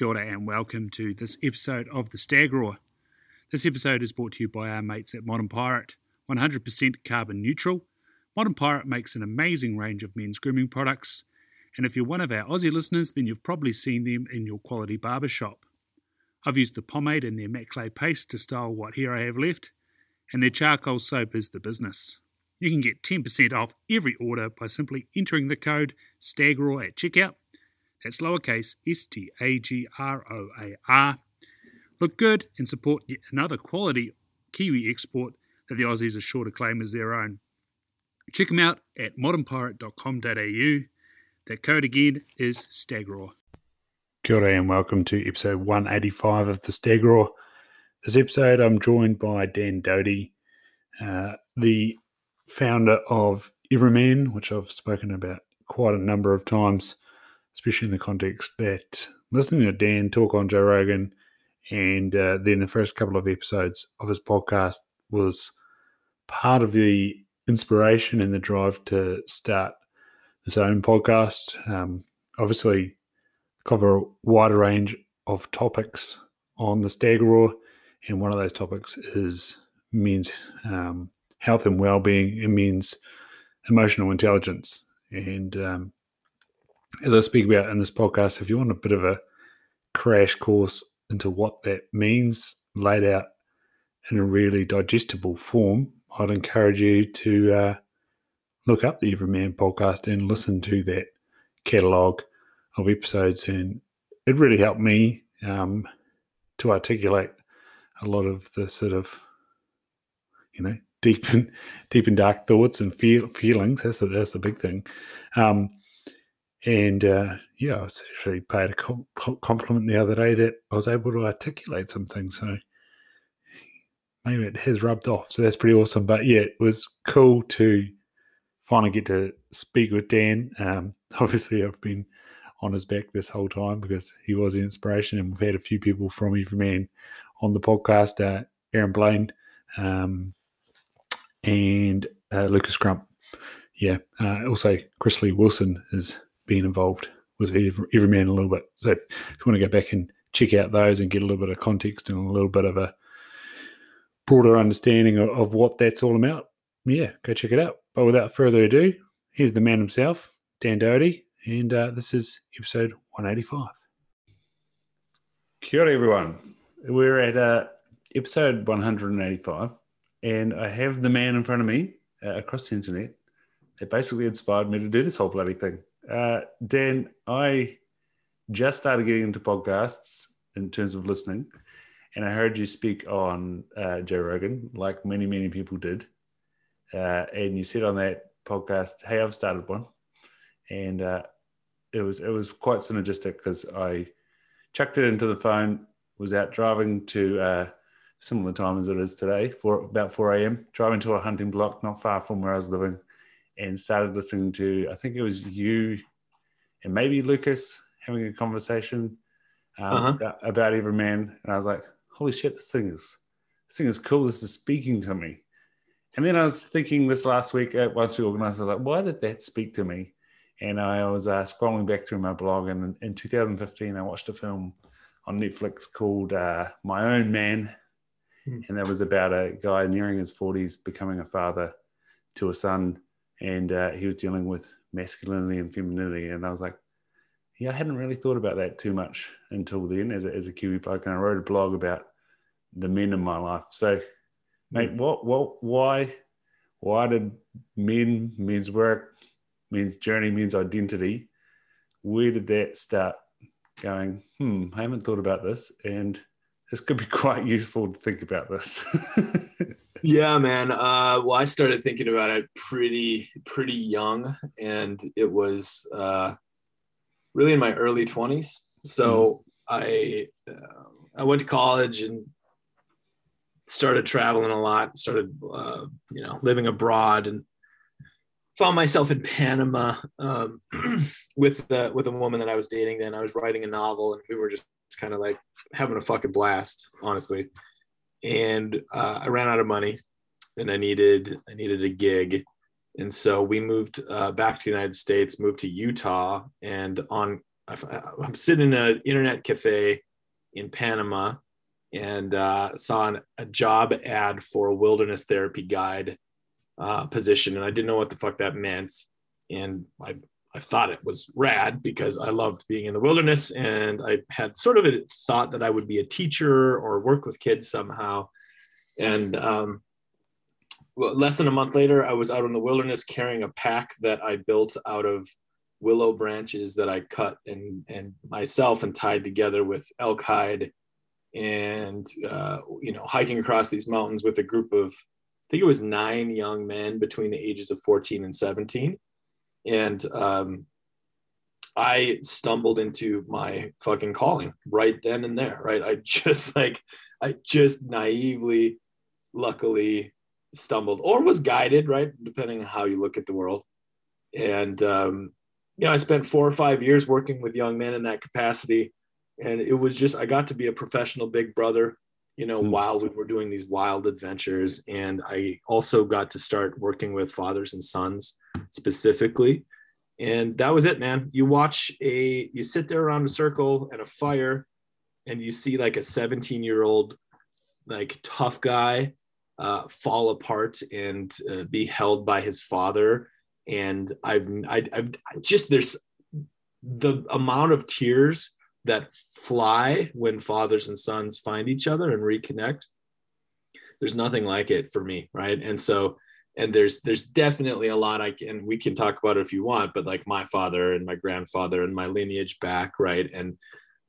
Kia ora and welcome to this episode of The Stag Roar. This episode is brought to you by our mates at Modern Pirate, 100% carbon neutral. Modern Pirate makes an amazing range of men's grooming products, and if you're one of our Aussie listeners, then you've probably seen them in your quality barber shop. I've used the pomade and their matte clay paste to style what hair I have left, and their charcoal soap is the business. You can get 10% off every order by simply entering the code STAGROAR at checkout that's lowercase s t a g r o a r. Look good and support yet another quality Kiwi export that the Aussies are sure to claim as their own. Check them out at modernpirate.com.au. That code again is STAGROAR. Kia ora and welcome to episode 185 of the Stag Roar. This episode, I'm joined by Dan Doty, uh, the founder of Everyman, which I've spoken about quite a number of times especially in the context that listening to Dan talk on Joe Rogan and uh, then the first couple of episodes of his podcast was part of the inspiration and the drive to start his own podcast. Um, obviously, cover a wider range of topics on the Stag and one of those topics is men's um, health and well-being and men's emotional intelligence. And um, as I speak about in this podcast, if you want a bit of a crash course into what that means, laid out in a really digestible form, I'd encourage you to uh, look up the Everyman podcast and listen to that catalogue of episodes. And it really helped me um, to articulate a lot of the sort of, you know, deep and deep and dark thoughts and feel, feelings. That's the, that's the big thing. Um, and uh, yeah, I was actually paid a compliment the other day that I was able to articulate something. So maybe it has rubbed off. So that's pretty awesome. But yeah, it was cool to finally get to speak with Dan. Um, obviously, I've been on his back this whole time because he was the inspiration, and we've had a few people from Everyman on the podcast. Uh, Aaron Blaine um, and uh, Lucas Krump. Yeah, uh, also Chris Lee Wilson is being involved with Everyman a little bit. So if you want to go back and check out those and get a little bit of context and a little bit of a broader understanding of, of what that's all about, yeah, go check it out. But without further ado, here's the man himself, Dan Doty, and uh, this is episode 185. Kia ora, everyone. We're at uh, episode 185, and I have the man in front of me uh, across the internet that basically inspired me to do this whole bloody thing. Uh, Dan, I just started getting into podcasts in terms of listening, and I heard you speak on uh, Joe Rogan, like many, many people did. Uh, and you said on that podcast, "Hey, I've started one," and uh, it was it was quite synergistic because I chucked it into the phone, was out driving to uh, similar time as it is today, for about 4 a.m., driving to a hunting block not far from where I was living and started listening to, I think it was you and maybe Lucas having a conversation um, uh-huh. about, about Everyman. And I was like, holy shit, this thing is, this thing is cool. This is speaking to me. And then I was thinking this last week at once we organized, I was like, why did that speak to me? And I was uh, scrolling back through my blog, and in 2015, I watched a film on Netflix called uh, My Own Man. Mm. And that was about a guy nearing his 40s becoming a father to a son and uh, he was dealing with masculinity and femininity. And I was like, yeah, I hadn't really thought about that too much until then as a, as a Kiwi bloke. And I wrote a blog about the men in my life. So, mate, what, what, why, why did men, men's work, men's journey, men's identity, where did that start going? Hmm, I haven't thought about this. And this could be quite useful to think about this. yeah man. Uh, well i started thinking about it pretty pretty young and it was uh, really in my early 20s so mm-hmm. i uh, i went to college and started traveling a lot started uh, you know living abroad and found myself in panama um, with the with a woman that i was dating then. I was writing a novel and we were just kind of like having a fucking blast honestly and uh, I ran out of money, and I needed I needed a gig, and so we moved uh, back to the United States, moved to Utah, and on I'm sitting in an internet cafe in Panama and uh, saw an, a job ad for a wilderness therapy guide uh, position, and I didn't know what the fuck that meant. And I I thought it was rad because I loved being in the wilderness, and I had sort of a thought that I would be a teacher or work with kids somehow. And um, less than a month later, I was out in the wilderness carrying a pack that I built out of willow branches that I cut and and myself and tied together with elk hide and uh, you know hiking across these mountains with a group of i think it was nine young men between the ages of 14 and 17 and um, i stumbled into my fucking calling right then and there right? I just like i just naively luckily stumbled or was guided right? Depending on how you look at the world. And um, you know i spent four or five years working with young men in that capacity. And it was just i got to be a professional big brother you know mm. while we were doing these wild adventures. And i also got to start working with fathers and sons specifically. And that was it man. You watch a you sit there around a circle and a fire and you see like a 17 year old like tough guy uh, fall apart and uh, be held by his father. And I've, I, I've just there's the amount of tears that fly when fathers and sons find each other and reconnect there's nothing like it for me right? And so and there's there's definitely a lot i can we can talk about it if you want but like my father and my grandfather and my lineage back right? And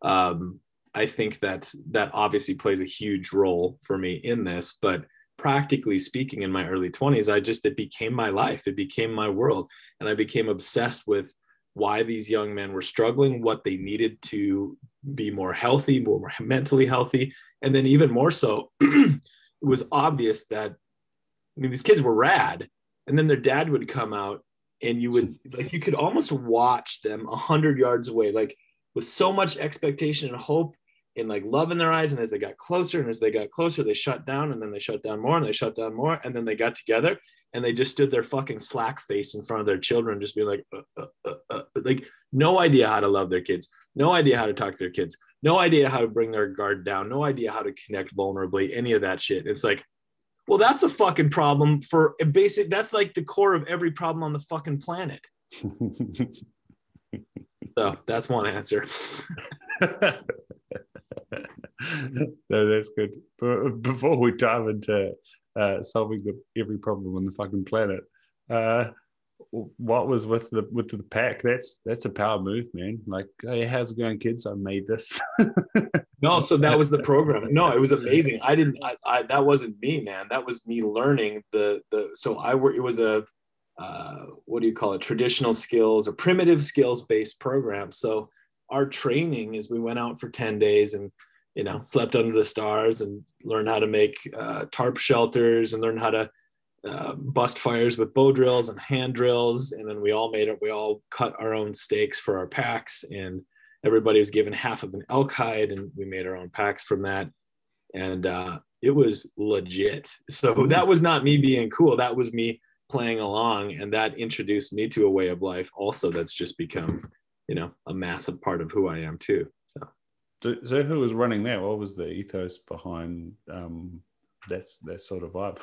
um i think that that obviously plays a huge role for me in this but practically speaking in my early 20s i just it became my life. It became my world and i became obsessed with why these young men were struggling, what they needed to be more healthy, more mentally healthy. And then, even more so, it was obvious that, I mean, these kids were rad. And then their dad would come out, and you would, like, you could almost watch them a hundred yards away, like, with so much expectation and hope and like love in their eyes. And as they got closer and as they got closer, they shut down and then they shut down more and they shut down more. And then they got together and they just stood their fucking slack face in front of their children, just being like, uh, uh, uh, uh, like no idea how to love their kids, no idea how to talk to their kids, no idea how to bring their guard down, no idea how to connect vulnerably, any of that shit. It's like, well, that's a fucking problem for a basic. That's like the core of every problem on the fucking planet. so that's one answer. no, that's good. But before we dive into uh, solving the, every problem on the fucking planet. Uh, what was with the with the pack? That's that's a power move, man. Like, hey, how's it going, kids? I made this. no, so that was the program. No, it was amazing. I didn't. I, I that wasn't me, man. That was me learning the the. So I were. It was a uh, what do you call it? Traditional skills or primitive skills based program. So our training is we went out for ten days and you know slept under the stars and learned how to make uh, tarp shelters and learned how to uh, bust fires with bow drills and hand drills. And then we all made it we all cut our own stakes for our packs and everybody was given half of an elk hide and we made our own packs from that. And uh, it was legit. So mm-hmm. that was not me being cool. That was me playing along and that introduced me to a way of life also that's just become you know a massive part of who i am too so, so who was running that? What was the ethos behind um, that's that sort of vibe?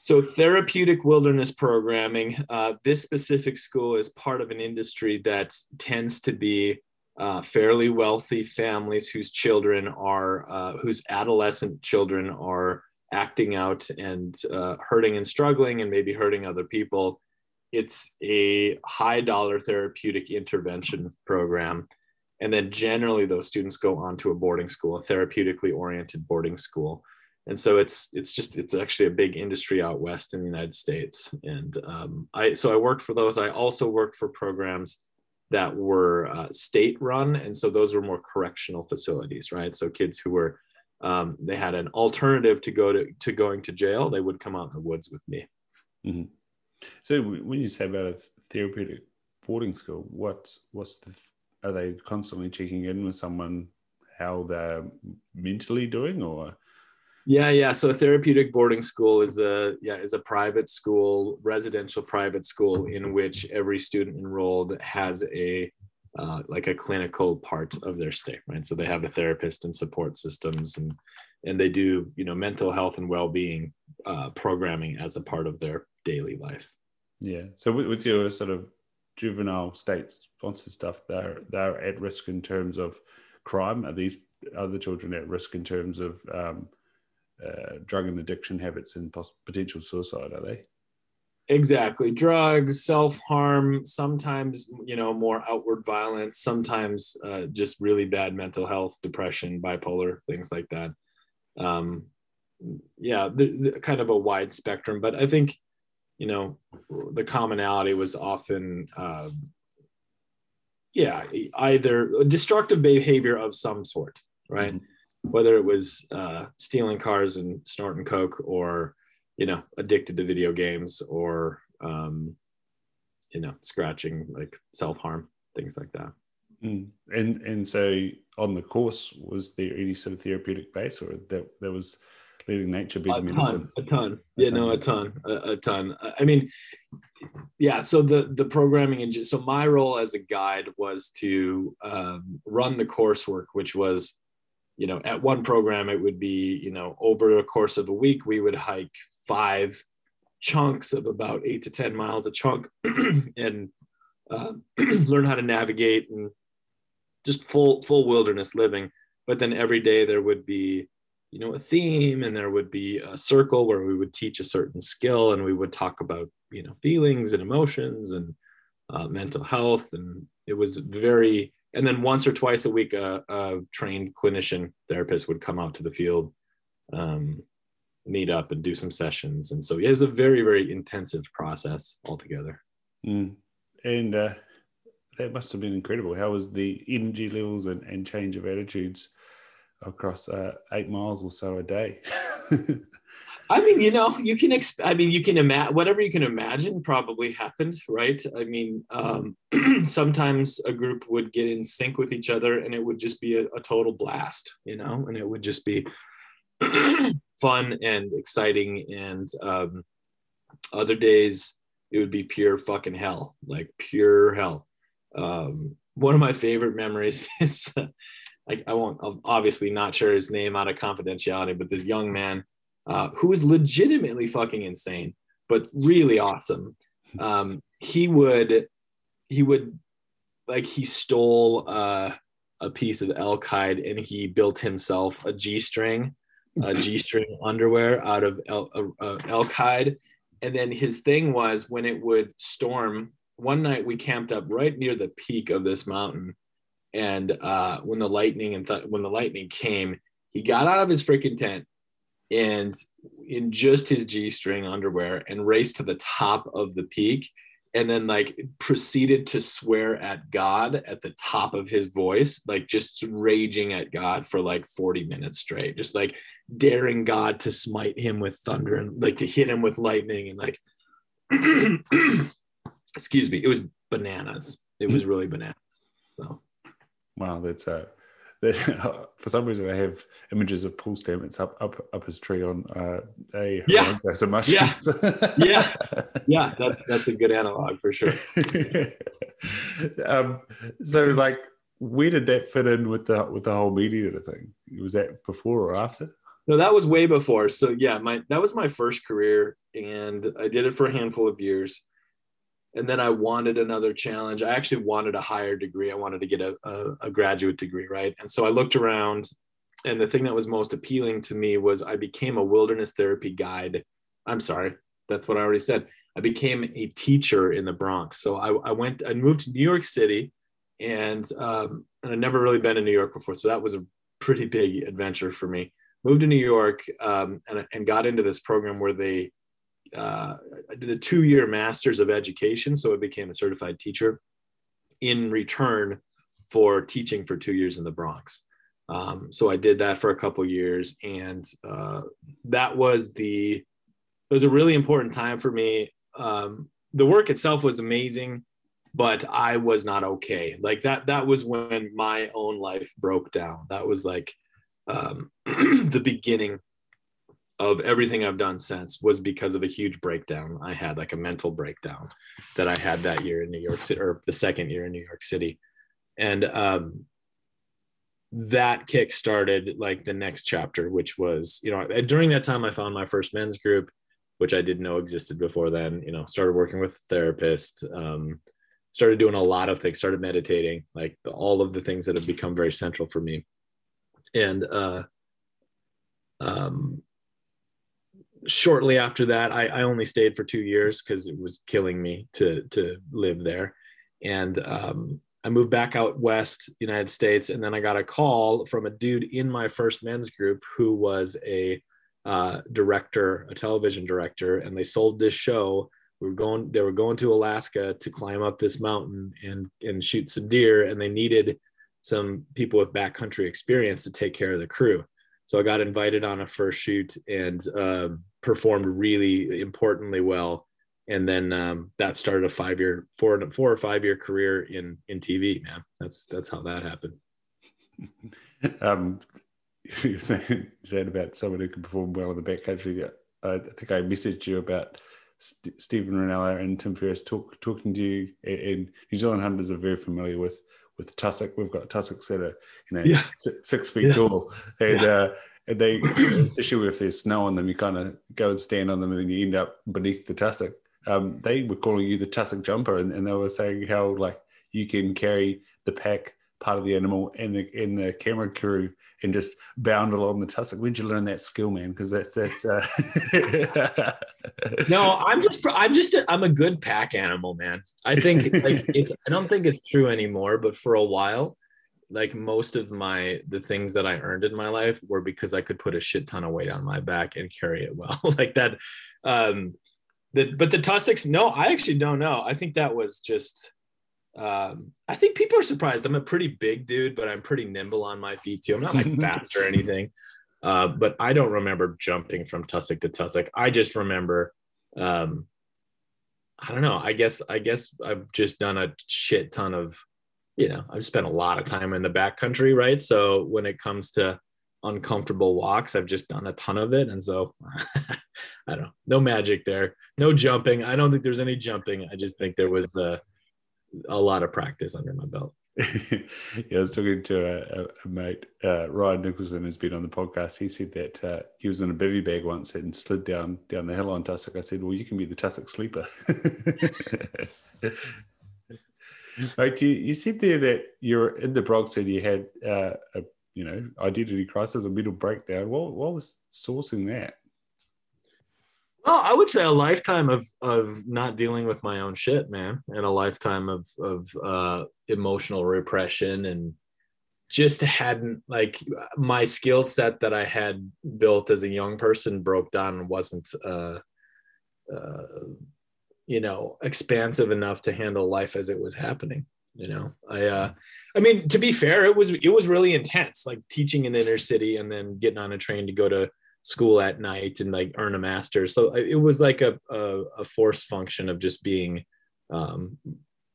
So, therapeutic wilderness programming. Uh, this specific school is part of an industry that tends to be uh, fairly wealthy families whose children are, uh, whose adolescent children are acting out and uh, hurting and struggling and maybe hurting other people. It's a high dollar therapeutic intervention program. And then generally those students go on to a boarding school a therapeutically oriented boarding school. And so it's it's just it's actually a big industry out west in the united states. And um, i so i worked for those. I also worked for programs that were uh, state run. And so those were more correctional facilities right? So kids who were um, they had an alternative to go to to going to jail they would come out in the woods with me. Mm-hmm. So when you say about a therapeutic boarding school what's what's the are they constantly checking in with someone how they're mentally doing or yeah yeah so a therapeutic boarding school is a yeah is a private school residential private school in which every student enrolled has a uh, like a clinical part of their stay, right? So they have a therapist and support systems, and and they do you know mental health and well being uh, programming as a part of their daily life. Yeah. So with, with your sort of juvenile state sponsored stuff, they're they're at risk in terms of crime. Are these other children at risk in terms of um, uh, drug and addiction habits and potential suicide? Are they? Exactly. Drugs, self harm, sometimes, you know, more outward violence, sometimes uh, just really bad mental health, depression, bipolar, things like that. Um, yeah, the, the, kind of a wide spectrum. But I think, you know, the commonality was often, uh, yeah, either destructive behavior of some sort, right? Mm-hmm. Whether it was uh, stealing cars and snorting coke or you know addicted to video games or um, you know scratching like self-harm things like that mm. and and so on the course was there any sort of therapeutic base or that there was letting nature be a medicine ton, a ton a yeah ton. no a ton a, a, ton i mean yeah so the the programming and so my role as a guide was to um, run the coursework which was you know at one program it would be you know over a course of a week we would hike five chunks of about eight to 10 miles a chunk and uh, learn how to navigate and just full, full wilderness living. But then every day there would be, you know, a theme and there would be a circle where we would teach a certain skill and we would talk about, you know, feelings and emotions and uh, mental health. And it was very, and then once or twice a week, a, a trained clinician therapist would come out to the field um, meet up and do some sessions. And so it was a very, very intensive process altogether. Mm. And uh, that must have been incredible. How was the energy levels and, and change of attitudes across uh, eight miles or so a day? I mean, you know, you can, exp- I mean, you can imagine whatever you can imagine probably happened, right? I mean, um, sometimes a group would get in sync with each other and it would just be a, a total blast, you know, and it would just be fun and exciting. And um, other days it would be pure fucking hell, like pure hell. Um, one of my favorite memories is I, I won't I'll obviously not share his name out of confidentiality, but this young man uh, who was legitimately fucking insane, but really awesome. Um, he would he would like he stole uh, a piece of elk hide and he built himself a G string uh, G-string underwear out of el- uh, uh, elk hide. And then his thing was when it would storm. One night we camped up right near the peak of this mountain, and uh, when the lightning and th- when the lightning came, he got out of his freaking tent and in just his G-string underwear and raced to the top of the peak and then like proceeded to swear at God at the top of his voice, like just raging at God for like 40 minutes straight, just like daring God to smite him with thunder and like to hit him with lightning and like, excuse me, it was bananas. It was really bananas. So, wow, that's uh, for some reason I have images of Paul Stamets up up up his tree on uh, a yeah yeah yeah yeah that's that's a good analog for sure. um, so like, where did that fit in with the with the whole media thing? Was that before or after? No, that was way before. So yeah, my that was my first career, and I did it for a handful of years and then I wanted another challenge. I actually wanted a higher degree. I wanted to get a, a, a, graduate degree, right? And so I looked around, and the thing that was most appealing to me was I became a wilderness therapy guide. I'm sorry, that's what I already said. I became a teacher in the Bronx. So I, I went, I moved to New York City, and um, and I'd never really been in New York before, so that was a pretty big adventure for me. Moved to New York um, and, and got into this program where they uh, I did a two year master's of education, so I became a certified teacher in return for teaching for two years in the Bronx. Um, so I did that for a couple years, and uh, that was the it was a really important time for me. Um, the work itself was amazing, but I was not okay. Like that that was when my own life broke down. That was like um, the beginning of everything I've done since was because of a huge breakdown I had, like a mental breakdown that I had that year in New York City, or the second year in New York City. and um, that kick started like the next chapter, which was you know during that time I found my first men's group, which I didn't know existed before then. You know, started working with a therapist. Um, started doing a lot of things started meditating like the, all of the things that have become very central for me and uh um shortly after that i, I only stayed for two years because it was killing me to to live there. And um i moved back out west united states and then i got a call from a dude in my first men's group who was a uh, director a television director and they sold this show. We were going they were going to alaska to climb up this mountain and and shoot some deer and they needed some people with backcountry experience to take care of the crew. So i got invited on a first shoot and uh, performed really importantly well and then um, that started a five year four four or five year career in in tv man that's that's how that happened um you said, said about someone who can perform well in the backcountry i think i messaged you about St- Steven Rinella and Tim Ferriss talk, talking to you, and New Zealand hunters are very familiar with with tussock. We've got tussocks that are you know yeah. six, six, feet yeah. tall, and yeah. uh, and they especially if there's snow on them, you kind of go and stand on them, and then you end up beneath the tussock. Um, they were calling you the tussock jumper, and, and they were saying how like you can carry the pack part of the animal and the and the camera crew and just bound along the tussock. Where'd you learn that skill, man? Because that's that's. Uh... no, I'm just I'm just a, I'm a good pack animal, man. I think like it's I don't think it's true anymore, but for a while, like most of my the things that I earned in my life were because I could put a shit ton of weight on my back and carry it well, like that. Um, the, but the tussocks, no, I actually don't know. I think that was just um, I think people are surprised. I'm a pretty big dude, but I'm pretty nimble on my feet too. I'm not like fast or anything. Uh, but I don't remember jumping from tussock to tussock. I just remember, um, I don't know. I guess I guess I've just done a shit ton of, you know, I've spent a lot of time in the backcountry, right? So when it comes to uncomfortable walks, I've just done a ton of it, and so I don't know. No magic there. No jumping. I don't think there's any jumping. I just think there was a a lot of practice under my belt. yeah, I was talking to a, a, mate, uh, Ryan Nicholson, who's been on the podcast. He said that uh, he was in a bivy bag once and slid down down the hill on tussock. I said, "Well, you can be the tussock sleeper." right, you, you said there that you're in the Bronx and you had uh, a you know identity crisis, a mental breakdown. What what was sourcing that? Well, I would say a lifetime of of not dealing with my own shit, man, and a lifetime of of uh, emotional repression and just hadn't like my skill set that I had built as a young person broke down and wasn't uh, uh, you know expansive enough to handle life as it was happening. You know, I uh, I mean to be fair, it was it was really intense, like teaching in inner city and then getting on a train to go to school at night and like earn a master. So it was like a, a, a force function of just being um,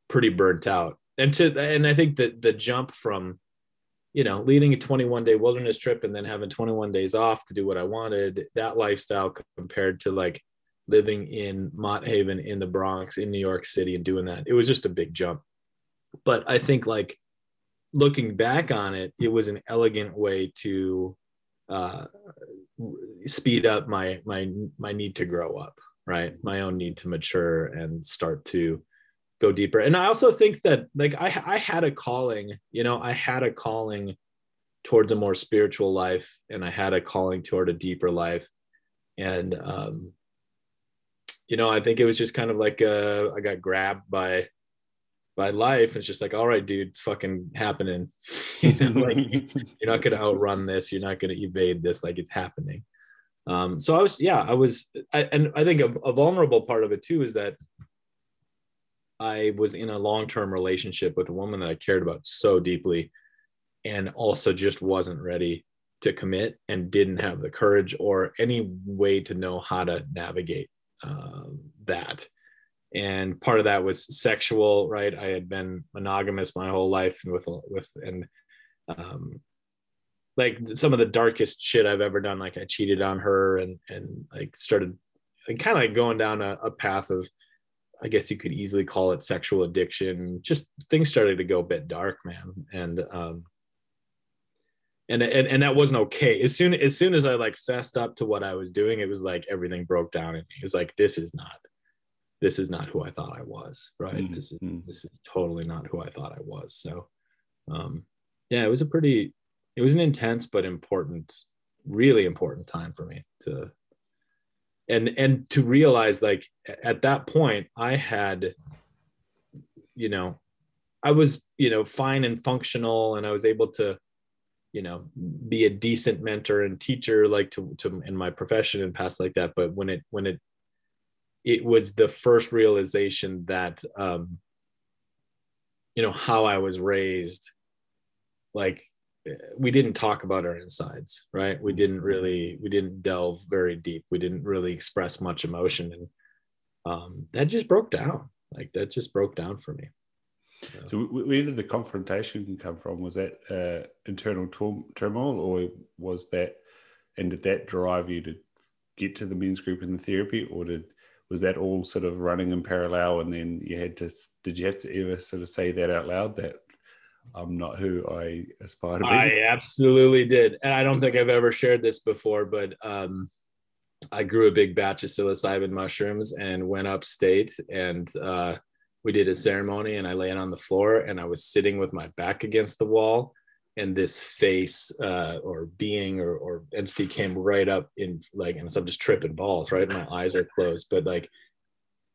pretty burnt out. And to, and I think that the jump from, you know, leading a 21 day wilderness trip and then having 21 days off to do what I wanted, that lifestyle compared to like living in Mott Haven in the Bronx in New York City and doing that, it was just a big jump. But I think like looking back on it, it was an elegant way to uh, speed up my my my need to grow up right? My own need to mature and start to go deeper. And i also think that like i i had a calling you know i had a calling towards a more spiritual life and i had a calling toward a deeper life. And um you know i think it was just kind of like uh i got grabbed by by life. It's just like all right dude it's fucking happening. You know, like you're not to outrun this. You're not to evade this. Like it's happening. Um, so i was yeah i was I, and i think a, a vulnerable part of it too is that i was in a long-term relationship with a woman that i cared about so deeply and also just wasn't ready to commit and didn't have the courage or any way to know how to navigate uh, that and part of that was sexual right i had been monogamous my whole life and with with and um like some of the darkest shit i've ever done like i cheated on her and and like started and kind of like going down a, a path of I guess you could easily call it sexual addiction. Just things started to go a bit dark, man. And um and and, and that wasn't okay. As soon as soon as I like fessed up to what I was doing, it was like everything broke down in me. It was like this is not this is not who I thought I was, right? Mm-hmm. This is this is totally not who I thought I was. So um yeah, it was a pretty it was an intense but important, really important time for me to and and to realize like at that point i had you know i was you know fine and functional and i was able to you know be a decent mentor and teacher like to, to in my profession and past like that. But when it when it it was the first realization that um you know how i was raised like we didn't talk about our insides right? We didn't really we didn't delve very deep. We didn't really express much emotion. And um, that just broke down. Like that just broke down for me so, so where did the confrontation come from was that uh, internal turmoil or was that and did that drive you to get to the men's group in the therapy or did was that all sort of running in parallel and then you had to did you have to ever sort of say that out loud that I'm not who I aspire to be. I absolutely did. And I don't think I've ever shared this before, but um, I grew a big batch of psilocybin mushrooms and went upstate and uh, we did a ceremony and I laid on the floor and I was sitting with my back against the wall and this face uh, or being or, or entity came right up in like, and so I'm just tripping balls, right? My eyes are closed, but like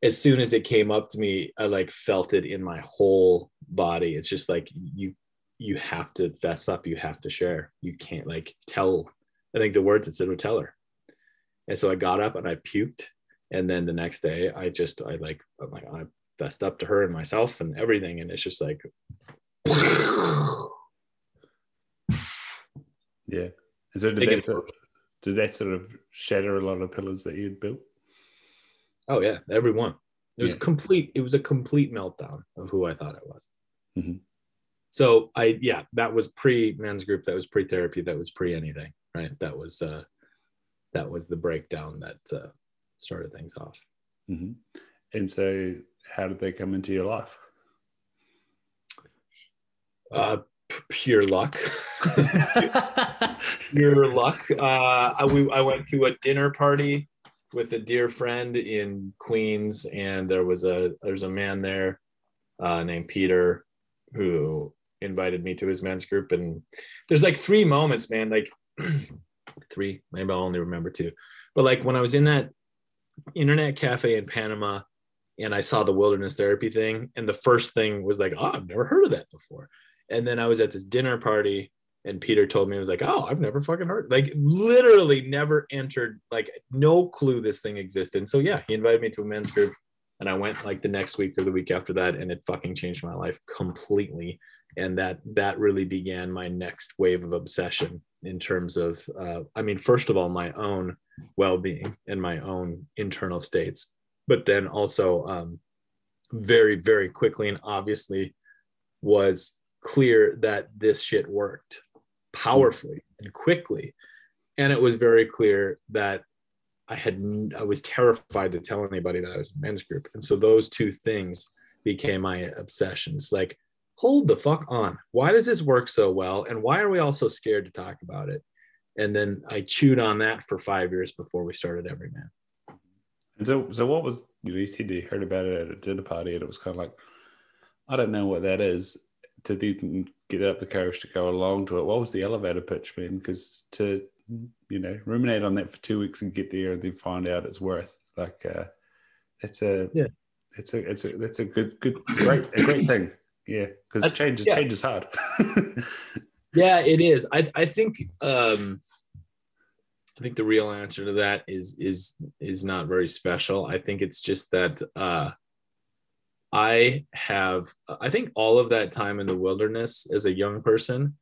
as soon as it came up to me, I like felt it in my whole body. It's just like you you have to fess up, you have to share. You can't like tell. I think the words it said would tell her. And so I got up and I puked. And then the next day I just I like I'm like I fessed up to her and myself and everything. And it's just like Yeah. And so did that, sort of, did that sort of shatter a lot of pillars that you'd built? Oh yeah, every one. It was yeah. complete. It was a complete meltdown of who I thought I was. Mm-hmm. So I yeah, that was pre men's group. That was pre therapy. That was pre anything. Right. That was uh, that was the breakdown that uh, started things off. Mm-hmm. And so, how did they come into your life? Uh, pure luck. pure luck. Uh, I, we, I went to a dinner party with a dear friend in Queens, and there was a there's a man there uh, named Peter who invited me to his men's group, and there's like three moments, man, like three, maybe I'll only remember two, but like when I was in that internet cafe in Panama, and I saw the wilderness therapy thing, and the first thing was like, oh, I've never heard of that before, and then I was at this dinner party and Peter told me, I was like, oh, I've never fucking heard, like literally never entered, like no clue this thing existed. So, yeah, he invited me to a men's group and I went like the next week or the week after that. And it fucking changed my life completely. And that, that really began my next wave of obsession in terms of, uh, I mean, first of all, my own well-being and my own internal states, but then also um, very, very quickly and obviously was clear that this shit worked powerfully and quickly. And it was very clear that I had I was terrified to tell anybody that I was in men's group. And so those two things became my obsessions. Like, hold the fuck on. Why does this work so well? And why are we all so scared to talk about it? And then I chewed on that for five years before we started Everyman. And so, so what was you know you said you heard about it at a dinner party, and it was kind of like, I don't know what that is to then get up the courage to go along to it. What was the elevator pitch, man? Because to you know ruminate on that for two weeks and get there and then find out it's worth like uh, it's a yeah it's a it's a that's a good good great a great thing yeah because change yeah. change is hard yeah it is i i think um i think the real answer to that is is is not very special i think it's just that uh I have, I think all of that time in the wilderness as a young person,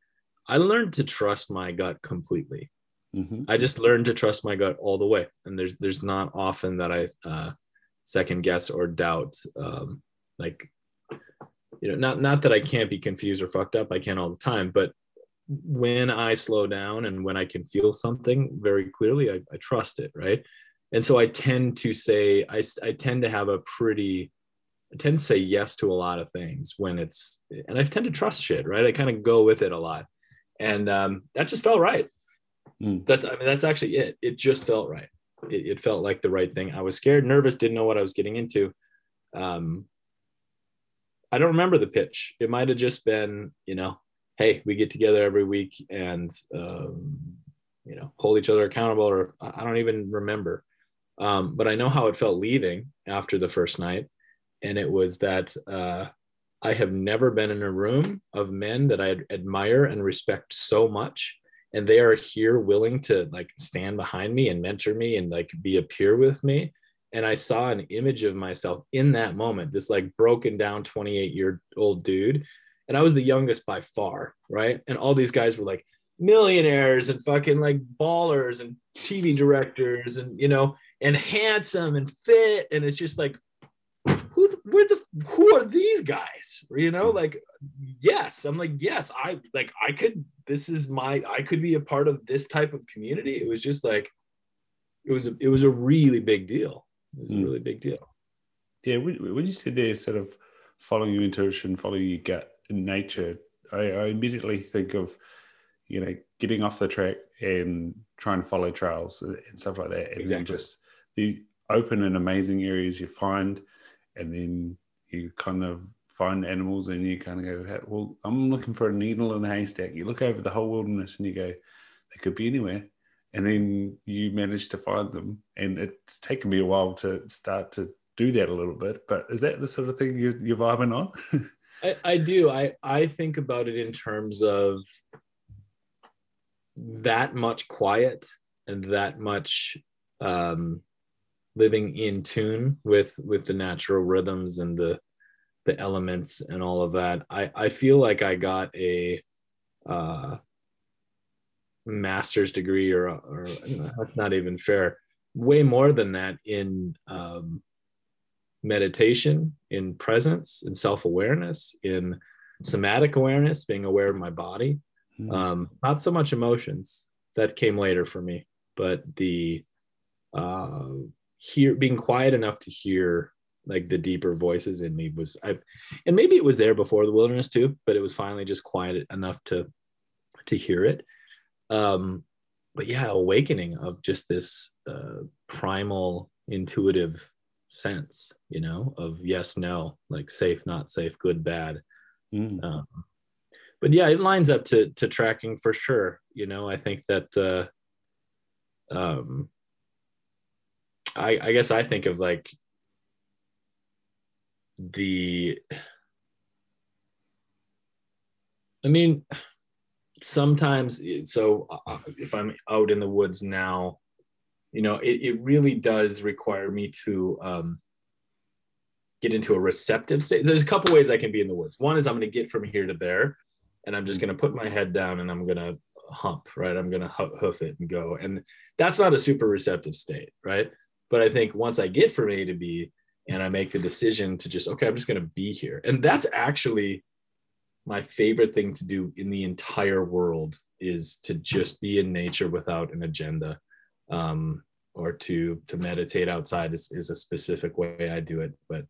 I learned to trust my gut completely. Mm-hmm. I just learned to trust my gut all the way. And there's, there's not often that I uh, second guess or doubt. Um, like, you know, not, not that I can't be confused or fucked up. I can all the time, but when I slow down and when I can feel something very clearly, I, I trust it. Right. And so I tend to say, I, I tend to have a pretty I tend to say yes to a lot of things when it's, and I tend to trust shit, right? I kind of go with it a lot, and um, that just felt right. Mm. That's, I mean, that's actually it. It just felt right. It, it, felt like the right thing. I was scared, nervous, didn't know what I was getting into. Um, I don't remember the pitch. It might have just been, you know, hey, we get together every week and, um, you know, hold each other accountable, or I don't even remember. Um, but I know how it felt leaving after the first night. And it was that uh, I have never been in a room of men that I admire and respect so much. And they are here willing to like stand behind me and mentor me and like be a peer with me. And I saw an image of myself in that moment, this like broken down 28 year old dude. And I was the youngest by far, right? And all these guys were like millionaires and fucking like ballers and TV directors and, you know, and handsome and fit. And it's just like, who, where the, who are these guys? You know, hmm. like, yes, I'm like, yes, I like, I could, this is my, I could be a part of this type of community. It was just like, it was, a, it was a really big deal. It was a hmm. really big deal. Yeah. When you said there, sort of following your intuition, following your gut nature, I, I immediately think of, you know, getting off the track and trying to follow trails and stuff like that. And Exactly. then just the open and amazing areas you find, and then you kind of find animals and you kind of go, well, I'm looking for a needle in a haystack. You look over the whole wilderness and you go, they could be anywhere. And then you manage to find them. And it's taken me a while to start to do that a little bit. But is that the sort of thing you, you're vibing on? I, I do. I, I think about it in terms of that much quiet and that much um, living in tune with with the natural rhythms and the the elements and all of that. I, I feel like I got a uh, master's degree or, or that's not even fair. Way more than that in um, meditation, in presence, in self awareness, in somatic awareness, being aware of my body. Um, not so much emotions that came later for me, but the uh, hear being quiet enough to hear like the deeper voices in me was I, and maybe it was there before the wilderness too, but it was finally just quiet enough to to hear it. Um, but yeah, awakening of just this uh, primal intuitive sense, you know, of yes, no, like safe, not safe, good, bad. Mm. Um, but yeah, it lines up to to tracking for sure. You know, I think that uh, um, I I guess I think of like the. I mean, sometimes so uh, if I'm out in the woods now, you know, it, it really does require me to um, get into a receptive state. There's a couple ways I can be in the woods. One is I'm going to get from here to there, and I'm just going to put my head down and I'm going to hump, right? I'm going to hoof it and go. And that's not a super receptive state, right? But I think once I get from A to B and I make the decision to just, okay, I'm just going to be here. And that's actually my favorite thing to do in the entire world is to just be in nature without an agenda. Um, or to to meditate outside is, is a specific way I do it. But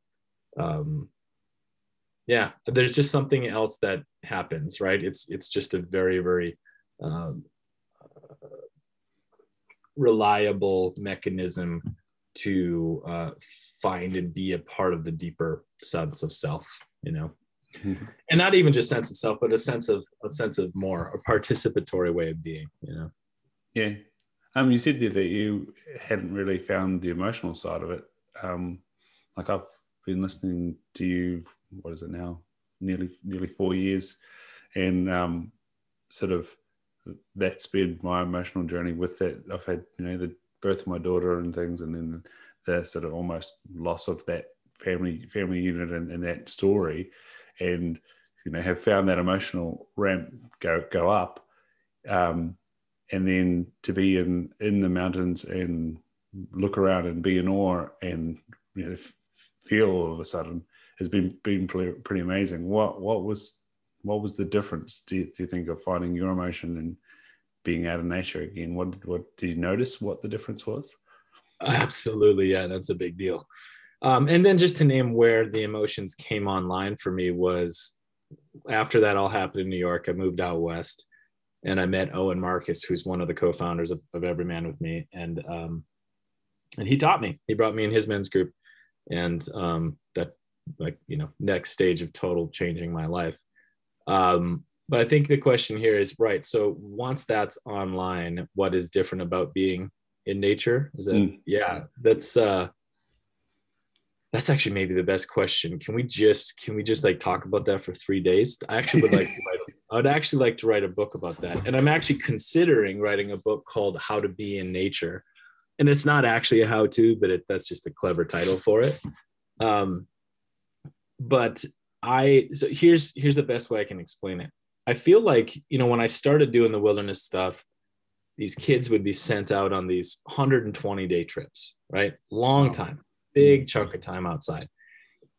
um, yeah, there's just something else that happens, right? It's it's just a very very um, uh, reliable mechanism to uh, find and be a part of the deeper sense of self, you know, Mhm. and not even just sense of self, but a sense of a sense of more a participatory way of being, you know. Yeah. Um, you said there that you hadn't really found the emotional side of it. Um, like I've been listening to you, what is it now? Nearly nearly four years. And um, sort of that's been my emotional journey with that. I've had, you know, the birth of my daughter and things, and then the sort of almost loss of that family family unit and, and that story. And, you know, have found that emotional ramp go go up. Um, and then to be in in the mountains and look around and be in awe and you know feel all of a sudden has been been pretty, amazing. What what was what was the difference? Do you, do you think of finding your emotion and being out of nature again? What what did you notice? What the difference was? Absolutely, yeah, that's a big deal. Um, and then just to name where the emotions came online for me was after that all happened in New York, I moved out west and I met Owen Marcus, who's one of the co-founders of, of Everyman with me. And, um, and he taught me, he brought me in his men's group and, um, that like, you know, next stage of total changing my life. Um, but I think the question here is right. So once that's online, what is different about being in nature? Is that, mm. yeah, that's, uh, that's actually maybe the best question. Can we just can we just like talk about that for three days? I actually would like to write. I would actually like to write a book about that, and I'm actually considering writing a book called "How to Be in Nature," and it's not actually a how-to, but it, that's just a clever title for it. Um, but I so here's here's the best way I can explain it. I feel like you know when I started doing the wilderness stuff, these kids would be sent out on these 120 day trips, right? Long time big chunk of time outside.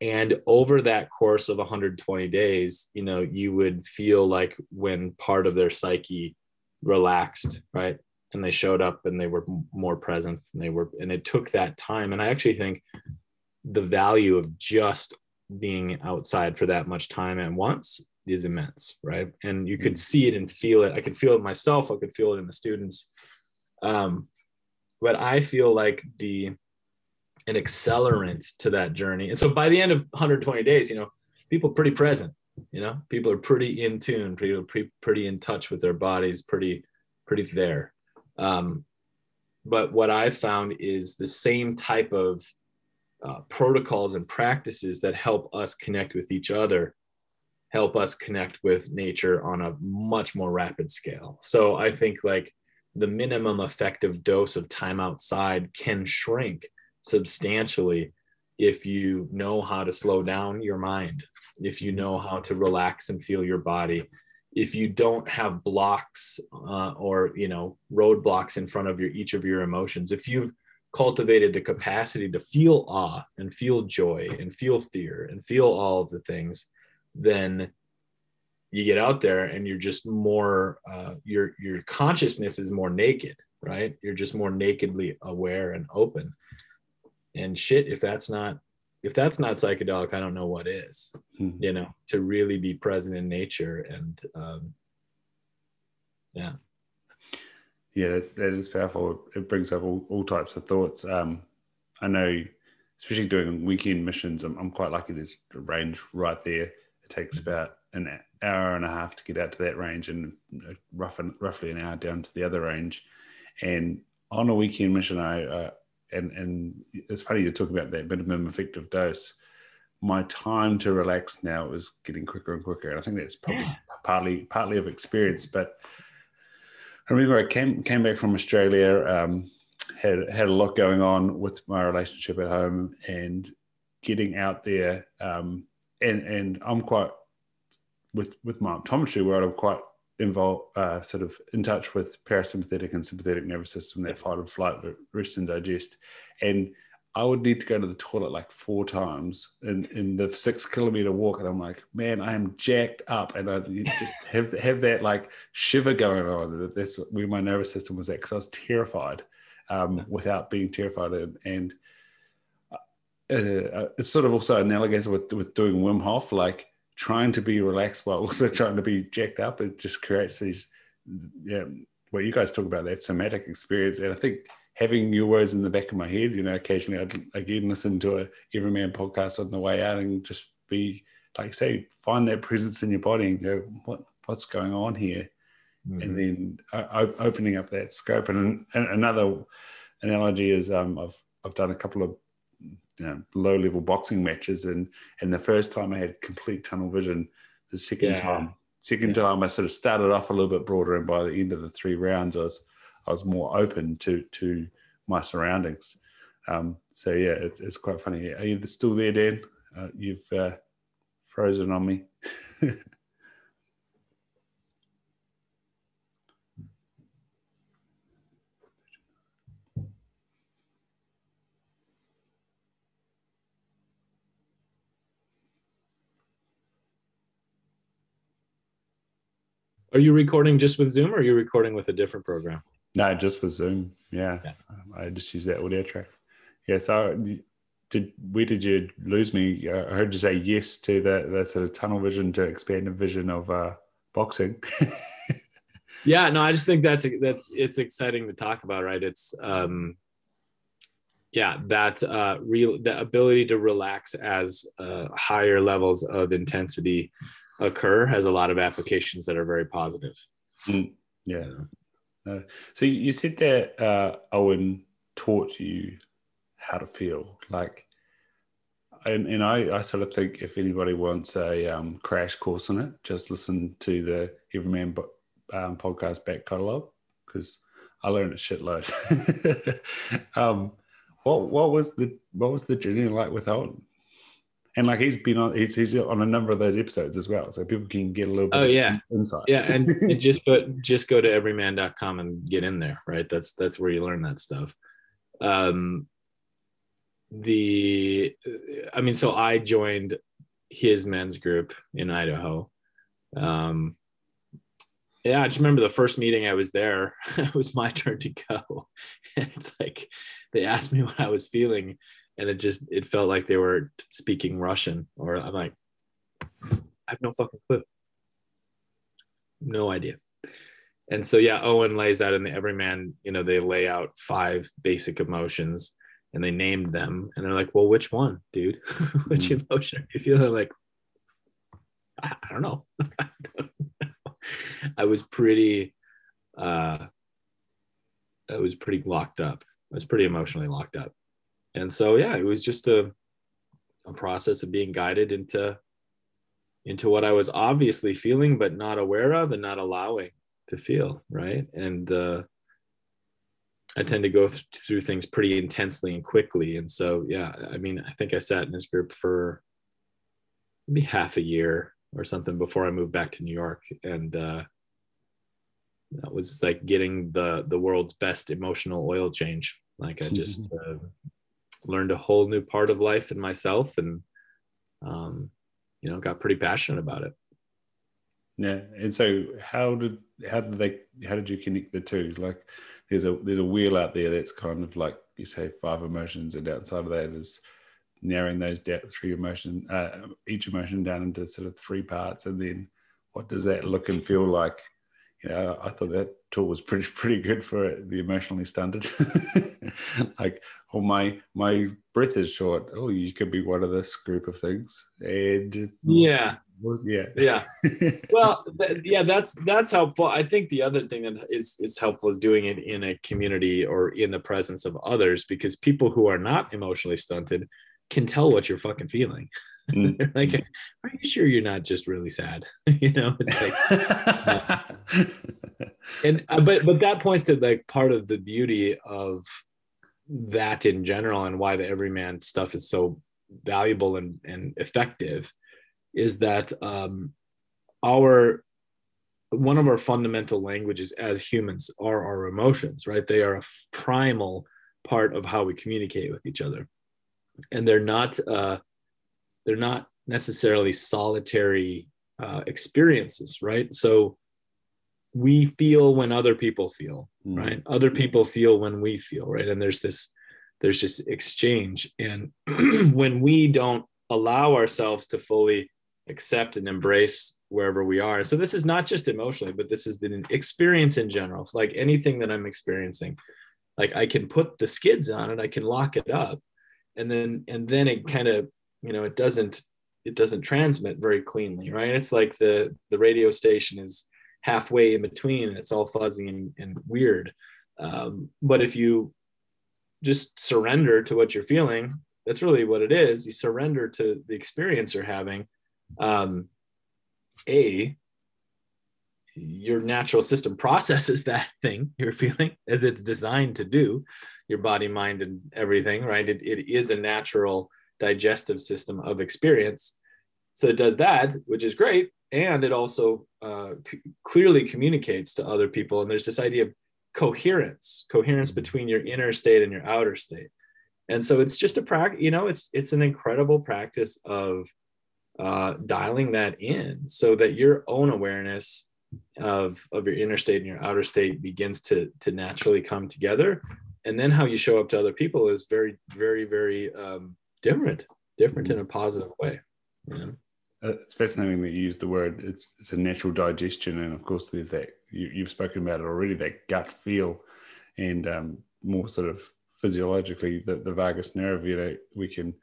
And over that course of 120 days, you know, you would feel like when part of their psyche relaxed, right? And they showed up and they were more present and they were, and it took that time. And I actually think the value of just being outside for that much time at once is immense, right? And you could mm. see it and feel it. I could feel it myself. I could feel it in the students. Um, but I feel like the an accelerant to that journey. And so by the end of 120 days, you know, people pretty present, you know, people are pretty in tune, pretty, pretty, in touch with their bodies, pretty, pretty there. Um, but what I've found is the same type of uh, protocols and practices that help us connect with each other help us connect with nature on a much more rapid scale. So I think like the minimum effective dose of time outside can shrink substantially if you know how to slow down your mind, if you know how to relax and feel your body, if you don't have blocks uh, or you know roadblocks in front of your each of your emotions, if you've cultivated the capacity to feel awe and feel joy and feel fear and feel all of the things, then you get out there and you're just more uh, your your consciousness is more naked, right? You're just more nakedly aware and open and shit if that's not if that's not psychedelic i don't know what is mm-hmm. you know to really be present in nature and um, yeah. Yeah that, that is powerful. It brings up all, all types of thoughts. Um, i know especially doing weekend missions I'm, I'm quite lucky there's a range right there. It takes mm-hmm. about an hour and a half to get out to that range and rough, roughly an hour down to the other range. And on a weekend mission i uh, and and it's funny you talk about that minimum effective dose. My time to relax now is getting quicker and quicker, and I think that's probably yeah. partly partly of experience. But I remember I came came back from Australia, um, had had a lot going on with my relationship at home, and getting out there. Um, and and I'm quite with with my optometry world. I'm quite involved, uh, sort of in touch with parasympathetic and sympathetic nervous system, that fight or flight, rest and digest. And I would need to go to the toilet like four times in, in the six kilometer walk. And I'm like, man, I am jacked up. And I just have, have that like shiver going on. That's where my nervous system was at because I was terrified um, without being terrified. And, and uh, uh, it's sort of also analogous with, with doing Wim Hof. Like trying to be relaxed while also trying to be jacked up. It just creates these, yeah, what you guys talk about that somatic experience. And I think having your words in the back of my head, you know, occasionally I'd again listen to a Everyman podcast on the way out and just be like, say, find that presence in your body and go, what what's going on here? Mm-hmm. And then uh, opening up that scope. And, and another analogy is um, I've I've done a couple of you know, low level boxing matches, and and the first time I had complete tunnel vision. The second yeah. time, second yeah. time I sort of started off a little bit broader, and by the end of the three rounds, I was I was more open to to my surroundings. Um, so yeah, it's, it's quite funny. Are you still there, Dan? Uh, you've uh, frozen on me. Are you recording just with Zoom or are you recording with a different program? No, just with Zoom. Yeah. yeah. Um, I just use that audio track. Yeah. So did where did you lose me? I heard you say yes to that that sort of tunnel vision to expand the vision of uh, boxing. yeah, no, I just think that's that's it's exciting to talk about, right? It's um, yeah, that uh, real the ability to relax as uh, higher levels of intensity occur has a lot of applications that are very positive. Mm, yeah. Uh, so you said that uh, Owen taught you how to feel like and, and I, I sort of think if anybody wants a um, crash course on it just listen to the everyman um, podcast back catalog because i learned a shitload um, what what was the what was the journey like with Owen? And like he's been on he's, he's on a number of those episodes as well, so people can get a little bit. Oh yeah, insight. Yeah, and just go just go to everyman.com and get in there, right? That's that's where you learn that stuff. Um, the I mean, so I joined his men's group in Idaho. Um, yeah, I just remember the first meeting I was there. it was my turn to go, and like they asked me what I was feeling, and it just it felt like they were speaking Russian, or I'm like, I have no fucking clue, no idea. And so yeah, Owen lays out in the Everyman, you know, they lay out five basic emotions, and they named them, and they're like, well, which one, dude? which mm-hmm. emotion are you feeling? Like, I, I don't know. I was pretty uh I was pretty locked up. I was pretty emotionally locked up. And so yeah, it was just a a process of being guided into into what I was obviously feeling but not aware of and not allowing to feel, right? And uh I tend to go th- through things pretty intensely and quickly. And so, yeah, I mean, I think I sat in this group for maybe half a year or something before I moved back to New York, and uh, that was like getting the the world's best emotional oil change. Like I just uh, learned a whole new part of life in myself, and um, you know, got pretty passionate about it. Yeah, and so how did how did they how did you connect the two? Like, there's a there's a wheel out there that's kind of like you say five emotions, and outside of that is narrowing those down three emotion uh, each emotion down into sort of three parts and then what does that look and feel like you know i thought that tool was pretty pretty good for the emotionally stunted like oh my my breath is short oh you could be one of this group of things and yeah yeah yeah well th- yeah that's that's helpful i think the other thing that is is helpful is doing it in a community or in the presence of others because people who are not emotionally stunted can tell what you're fucking feeling. Mm. like, are you sure you're not just really sad? you know, it's like, and uh, but but that points to like part of the beauty of that in general and why the everyman stuff is so valuable and, and effective is that um, our one of our fundamental languages as humans are our emotions right they are a primal part of how we communicate with each other and they're not uh, they're not necessarily solitary uh, experiences, right? So we feel when other people feel, mm-hmm. right? Other people feel when we feel, right? And there's this there's just exchange, and when we don't allow ourselves to fully accept and embrace wherever we are. So this is not just emotionally, but this is the experience in general. Like anything that I'm experiencing, like I can put the skids on it, I can lock it up, and then and then it kind of you know it doesn't it doesn't transmit very cleanly right it's like the the radio station is halfway in between and it's all fuzzy and, and weird um, but if you just surrender to what you're feeling that's really what it is you surrender to the experience you're having um, a your natural system processes that thing you're feeling as it's designed to do your body, mind, and everything, right? It, it is a natural digestive system of experience. So it does that, which is great. And it also uh, c- clearly communicates to other people. And there's this idea of coherence, coherence mm-hmm. between your inner state and your outer state. And so it's just a practice, you know, it's it's an incredible practice of uh, dialing that in so that your own awareness of, of your inner state and your outer state begins to, to naturally come together and then how you show up to other people is very very very um, different, different in a positive way. Yeah. Uh, it's fascinating that you use the word. It's it's a natural digestion, and of course, there's that you, you've spoken about it already. That gut feel, and um, more sort of physiologically, the, the vagus nerve. You know, we can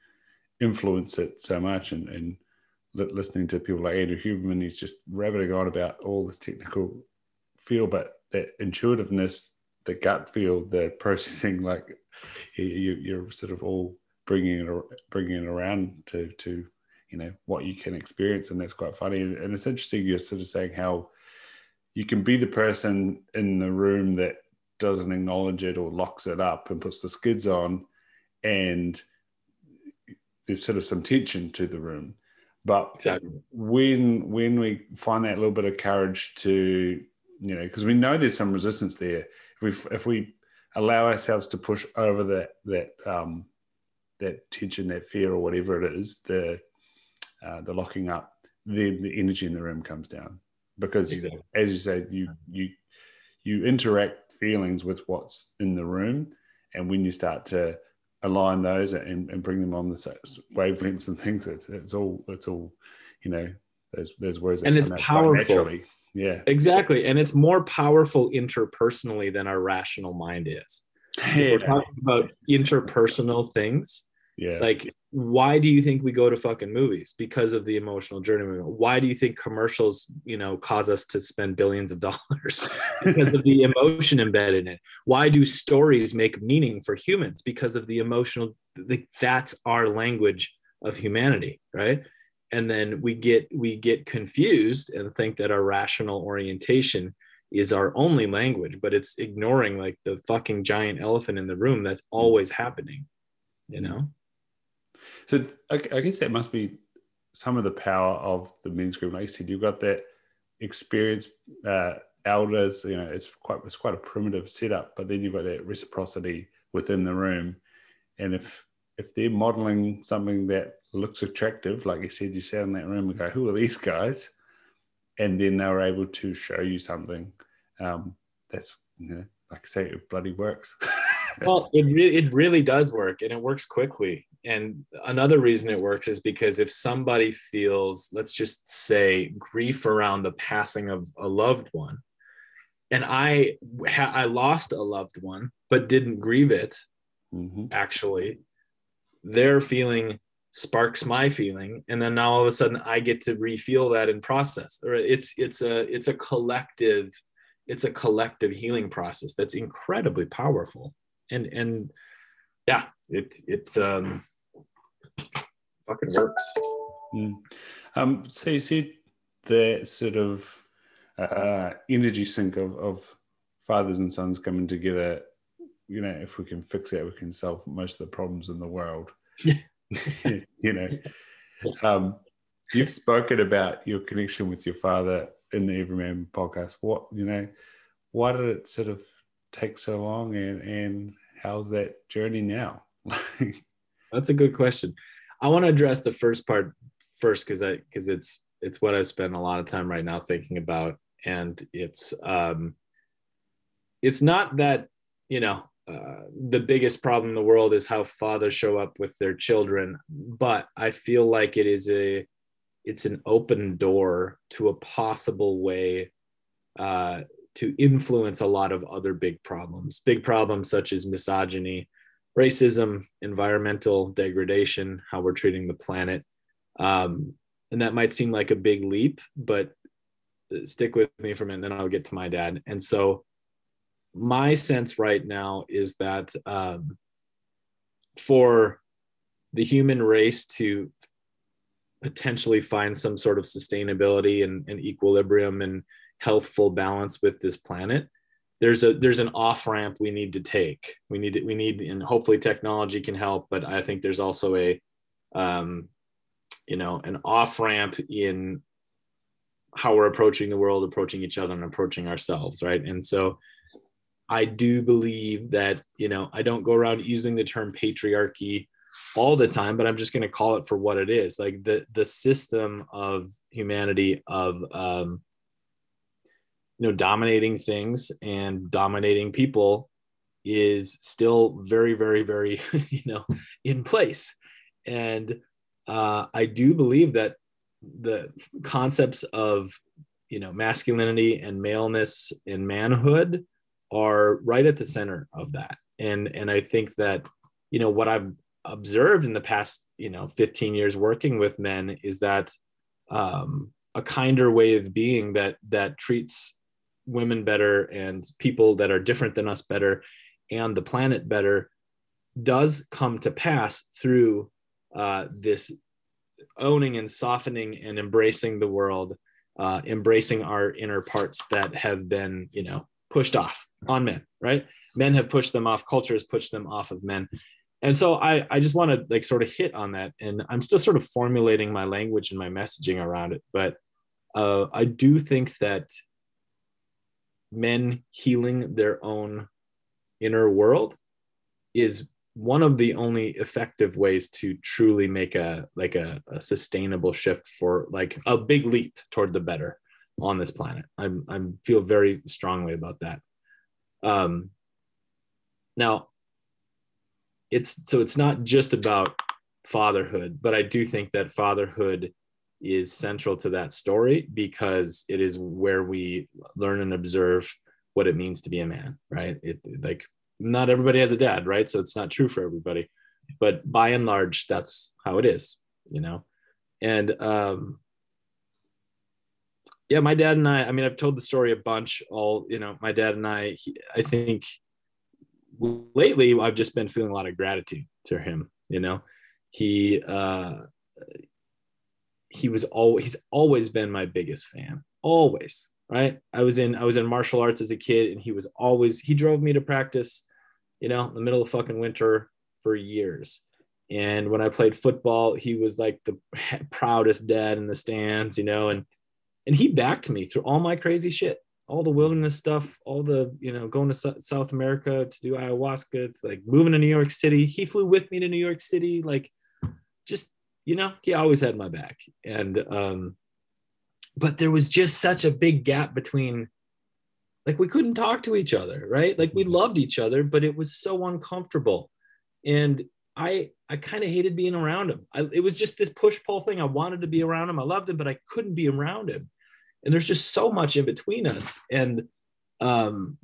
influence it so much, and and listening to people like Andrew Huberman, he's just rabbiting on about all this technical feel, but that intuitiveness, the gut feel, the processing, like you, you're sort of all bringing it bringing it around to to you know what you can experience, and that's quite funny. And it's interesting you're sort of saying how you can be the person in the room that doesn't acknowledge it or locks it up and puts the skids on, and there's sort of some tension to the room but exactly. when when we find that little bit of courage to, you know, because we know there's some resistance there. If we if we allow ourselves to push over that that um, that tension, that fear, or whatever it is, the uh, the locking up, then the energy in the room comes down. Because exactly. as you said, you you you interact feelings with what's in the room, and when you start to align those and, and bring them on the wavelengths and things. It's, it's all it's all you know. There's there's words and it's powerful. Yeah, exactly, and it's more powerful interpersonally than our rational mind is. Yeah. We're talking about interpersonal things. Yeah, like why do you think we go to fucking movies? Because of the emotional journey why do you think commercials you know cause us to spend billions of dollars because of the emotion embedded in it? Why do stories make meaning for humans? Because of the emotional that's our language of humanity right? And then we get we get confused and think that our rational orientation is our only language but it's ignoring like the fucking giant elephant in the room that's always happening you know so I, guess that must be some of the power of the men's group. Like you said, you've got that experienced uh, elders. You know, it's quite it's quite a primitive setup, but then you've got that reciprocity within the room. And if if they're modeling something that looks attractive, like you said, you sat in that room and go, "Who are these guys?" And then they were able to show you something um, that's you know, like I say, it bloody works. well, it really it really does work, and it works quickly. And another reason it works is because if somebody feels, let's just say, grief around the passing of a loved one, and I ha- I lost a loved one but didn't grieve it, mm-hmm. actually, their feeling sparks my feeling, and then now all of a sudden I get to refeel that and process. Or it's it's a it's a collective it's a collective healing process that's incredibly powerful and and yeah it it's um fucking works. Mm. um so you see the sort of uh, energy sink of, of fathers and sons coming together you know if we can fix it we can solve most of the problems in the world. You know. Um you've spoken about your connection with your father in the everyman podcast. What you know why did it sort of take so long and and how's that journey now that's a good question. I want to address the first part first because i because it's it's what i spend a lot of time right now thinking about and it's um it's not that you know uh, the biggest problem in the world is how fathers show up with their children but i feel like it is a it's an open door to a possible way uh, to influence a lot of other big problems, big problems such as misogyny, racism, environmental degradation, how we're treating the planet. Um, and that might seem like a big leap, but stick with me for a minute, then I'll get to my dad. And so, my sense right now is that um, for the human race to potentially find some sort of sustainability and, and equilibrium and healthful balance with this planet there's a there's an off ramp we need to take. We need we need and hopefully technology can help but i think there's also a um you know an off ramp in how we're approaching the world approaching each other and approaching ourselves right? And so i do believe that you know i don't go around using the term patriarchy all the time but i'm just going to call it for what it is. Like the the system of humanity of um know dominating things and dominating people is still very very very you know in place. And uh, I do believe that the concepts of you know masculinity and maleness and manhood are right at the center of that. And and i think that you know what i've observed in the past you know 15 years working with men is that um, a kinder way of being that that treats women better and people that are different than us better and the planet better does come to pass through uh, this owning and softening and embracing the world, uh, embracing our inner parts that have been, you know, pushed off on men, right? Men have pushed them off, culture has pushed them off of men. And so I, I just want to like sort of hit on that. And I'm still sort of formulating my language and my messaging around it. But uh, I do think that men healing their own inner world is one of the only effective ways to truly make a like a, a, sustainable shift for like a big leap toward the better on this planet. I'm i feel very strongly about that. Um now it's so it's not just about fatherhood but i do think that fatherhood is central to that story because it is where we learn and observe what it means to be a man right it like not everybody has a dad, right? So it's not true for everybody. But by and large, that's how it is, you know? And um, yeah, my dad and I, I mean, I've told the story a bunch. All, you know, my dad and I, he, I think lately I've just been feeling a lot of gratitude to him, you know? He, uh, he was always, he's always been my biggest fan, always right? I was in i was in martial arts as a kid and he was always he drove me to practice you know in the middle of fucking winter for years. And when i played football he was like the proudest dad in the stands you know and and he backed me through all my crazy shit all the wilderness stuff all the you know going to south america to do ayahuasca it's like moving to new york city. He flew with me to new york city like just you know he always had my back. And um but there was just such a big gap between like we couldn't talk to each other right? Like we mm-hmm. loved each other but it was so uncomfortable. And i i kind of hated being around him. I, it was just this push pull thing. I wanted to be around him. I loved him but i couldn't be around him. And there's just so much in between us. And um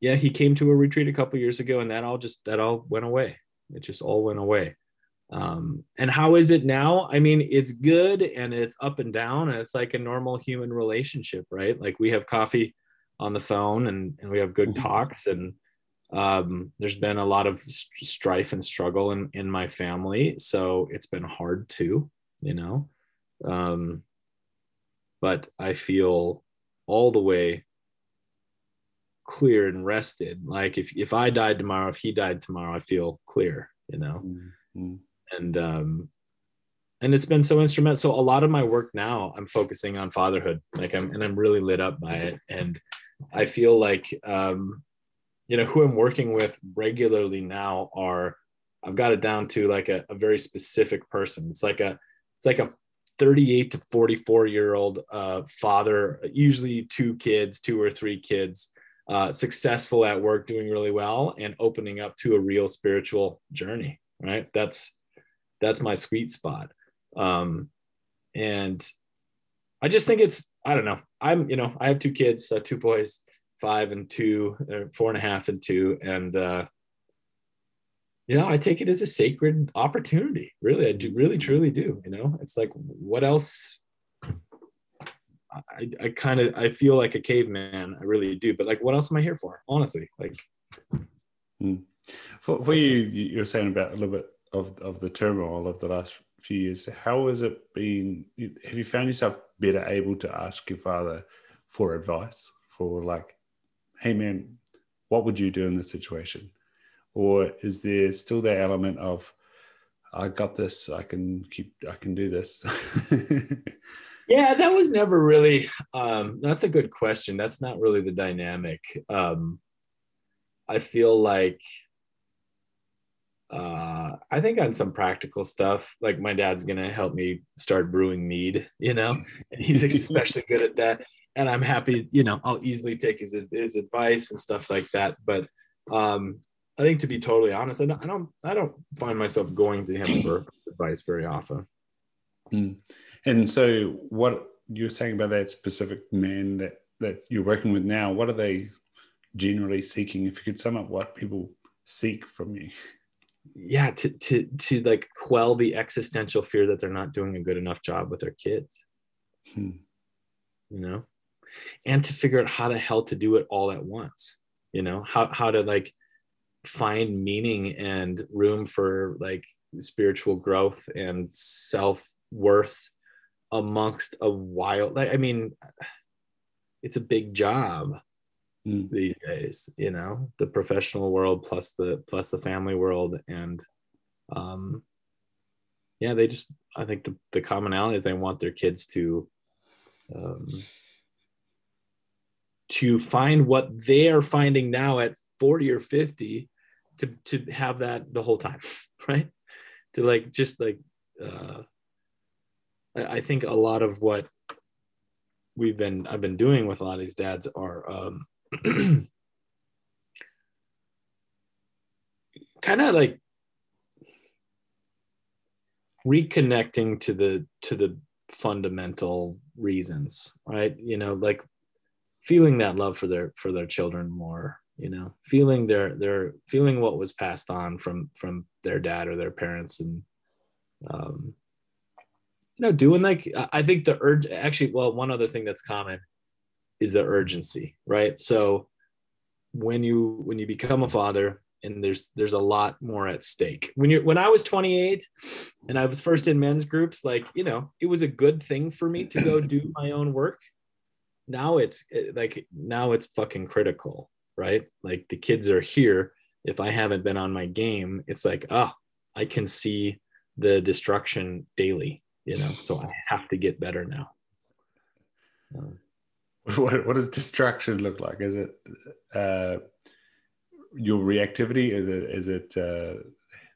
yeah he came to a retreat a couple years ago and that all just that all went away. It just all went away um, and how is it now? I mean it's good and it's up and down and it's like a normal human relationship right? Like we have coffee on the phone and, and we have good mm-hmm. talks and um, there's been a lot of strife and struggle in, in my family. So it's been hard too you know? Um, but i feel all the way clear and rested. Like if, if i died tomorrow if he died tomorrow i feel clear you know? Mm-hmm and um and it's been so instrumental. So a lot of my work now i'm focusing on fatherhood. Like i'm and i'm really lit up by it. And i feel like um you know who i'm working with regularly now are i've got it down to like a, a very specific person. It's like a it's like a 38 to 44 year old uh, father usually two kids two or three kids uh, successful at work doing really well and opening up to a real spiritual journey right? That's that's my sweet spot. Um and i just think it's i don't know. I'm you know i have two kids uh, two boys five and two four and a half and two. And uh you know i take it as a sacred opportunity. Really i do really truly do you know? It's like what else? I, I kind of i feel like a caveman. I really do. But like what else am i here for honestly? Like hmm. for, for you you're saying about a little bit of of the turmoil of the last few years, how has it been? Have you found yourself better able to ask your father for advice? For like, hey man, what would you do in this situation? Or is there still that element of I got this, I can keep I can do this? yeah, that was never really um that's a good question. That's not really the dynamic. Um I feel like uh i think on some practical stuff like my dad's gonna help me start brewing mead you know and he's especially good at that and i'm happy you know i'll easily take his, his advice and stuff like that but um I think to be totally honest, I don't, I don't, I don't find myself going to him for advice very often. Mm. And so, what you're saying about that specific man that that you're working with now, what are they generally seeking? If you could sum up what people seek from you. Yeah, to to to like quell the existential fear that they're not doing a good enough job with their kids. Hmm. You know, and to figure out how the hell to do it all at once. You know, how how to like find meaning and room for like spiritual growth and self worth amongst a wild i mean it's a big job Mm. these days you know the professional world plus the plus the family world and um yeah they just i think the, the commonality is they want their kids to um to find what they are finding now at 40 or 50 to to have that the whole time right to like just like uh I think a lot of what we've been I've been doing with a lot of these dads are um kind of like reconnecting to the to the fundamental reasons right? You know like feeling that love for their for their children more you know? Feeling their their feeling what was passed on from from their dad or their parents and um you know doing like i think the urge actually well one other thing that's common is the urgency right? So when you when you become a father and there's there's a lot more at stake. When you when i was 28 and i was first in men's groups like you know it was a good thing for me to go do my own work. Now it's like now it's fucking critical right? Like the kids are here. If i haven't been on my game it's like ah i can see the destruction daily you know? So i have to get better now. Um, what, what does distraction look like? Is it uh, your reactivity? Is it is it uh,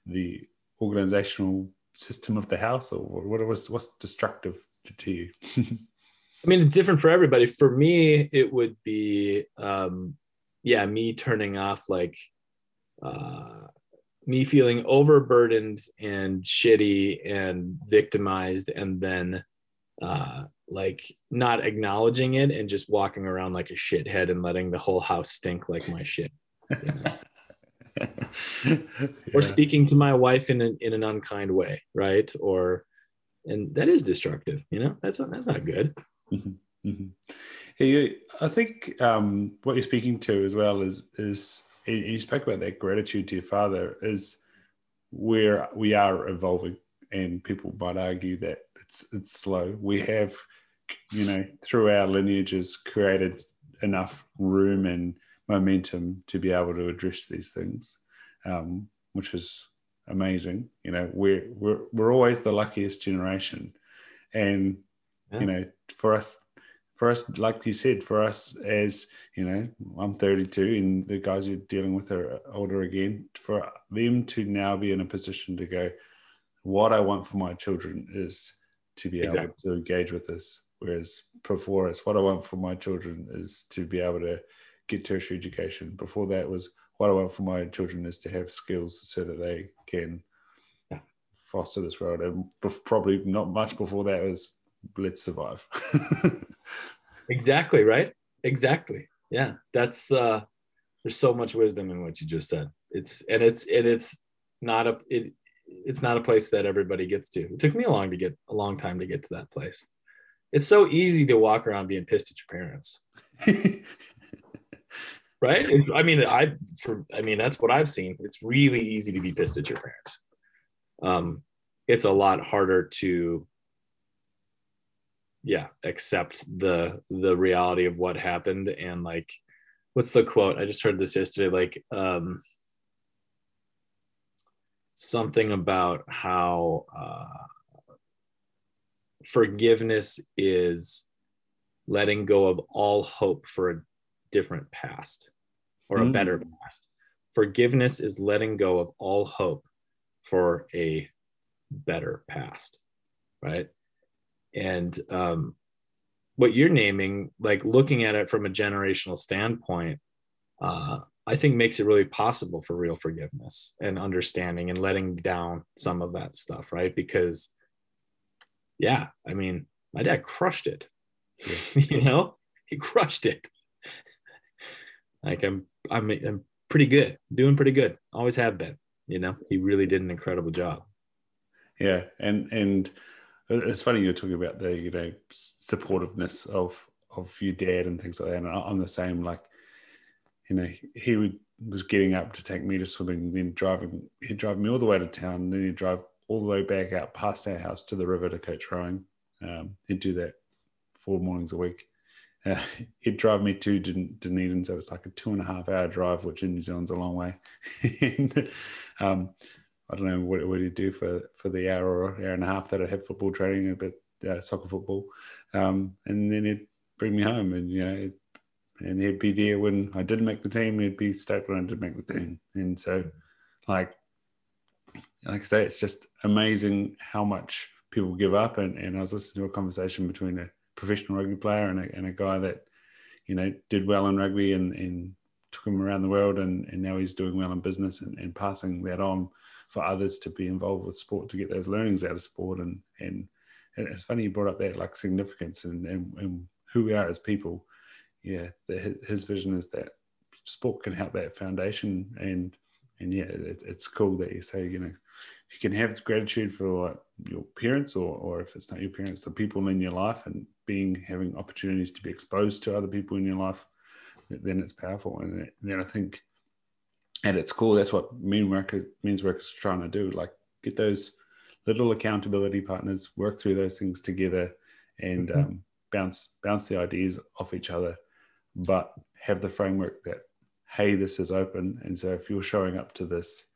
the organizational system of the house, or what was what's destructive to you? I mean, it's different for everybody. For me, it would be um, yeah, me turning off like uh, me feeling overburdened and shitty and victimized, and then uh, like not acknowledging it and just walking around like a shithead and letting the whole house stink like my shit. You know? yeah. Or speaking to my wife in an, in an unkind way, right? Or and that is destructive, you know. That's not, that's not good. Mm-hmm. Mm-hmm. Yeah, I think um, what you're speaking to as well is is you spoke about that gratitude to your father is where we are evolving, and people might argue that it's it's slow. We have you know, through our lineages, created enough room and momentum to be able to address these things, um, which is amazing. You know, we're we're we're always the luckiest generation, and Yeah. you know, for us, for us, like you said, for us as you know, I'm 32, and the guys you're dealing with are older again. For them to now be in a position to go, what I want for my children is to be able to engage with this. Whereas before us, what I want for my children is to be able to get tertiary education. Before that was what I want for my children is to have skills so that they can Yeah. foster this world. And probably not much before that was let's survive. Exactly, right? Exactly. Yeah. That's uh there's so much wisdom in what you just said. It's and it's and it's not a it it's not a place that everybody gets to. It took me a long to get a long time to get to that place. It's so easy to walk around being pissed at your parents, right? It's- I mean, I for I mean that's what I've seen. It's really easy to be pissed at your parents. Um, it's a lot harder to yeah accept the the reality of what happened and like what's the quote i just heard this yesterday like um something about how uh forgiveness is letting go of all hope for a different past or a Mm. better past forgiveness is letting go of all hope for a better past right and um, what you're naming like looking at it from a generational standpoint uh, I think makes it really possible for real forgiveness and understanding and letting down some of that stuff, right? Because, yeah, I mean, my dad crushed it. you know, he crushed it. like I'm, I'm, I'm pretty good, doing pretty good. Always have been. You know, he really did an incredible job. Yeah, and and it's funny you're talking about the you know supportiveness of of your dad and things like that. And I'm the same. Like, you know, he would was getting up to take me to swimming, then driving. He'd drive me all the way to town, then he'd drive all the way back out past our house to the river to coach rowing. Um, he'd do that four mornings a week. Uh, he'd drive me to Dun- Dunedin, so it was like a two and a half hour drive, which in New Zealand's a long way. and, um, I don't know what, do you do for for the hour or hour and a half that I had football training, a bit uh, soccer football, um, and then he'd bring me home, and you know, and he'd be there when I didn't make the team. He'd be stoked when I did make the team, and so, like, like I say, it's just amazing how much people give up. And, and I was listening to a conversation between a professional rugby player and a, and a guy that, you know, did well in rugby and, and took him around the world, and, and now he's doing well in business and, and passing that on for others to be involved with sport to get those learnings out of sport. And and, and it's funny you brought up that like significance and, and, and who we are as people. Yeah, the, his, vision is that sport can help that foundation and and yeah, it, it's cool that you say you know you can have gratitude for your parents or or if it's not your parents, the people in your life and being having opportunities to be exposed to other people in your life, then it's powerful. And then I think at its core, that's what mean work means work is trying to do. Like get those little accountability partners, work through those things together, and mm-hmm. um, bounce bounce the ideas off each other, but have the framework that hey, this is open, and so if you're showing up to this,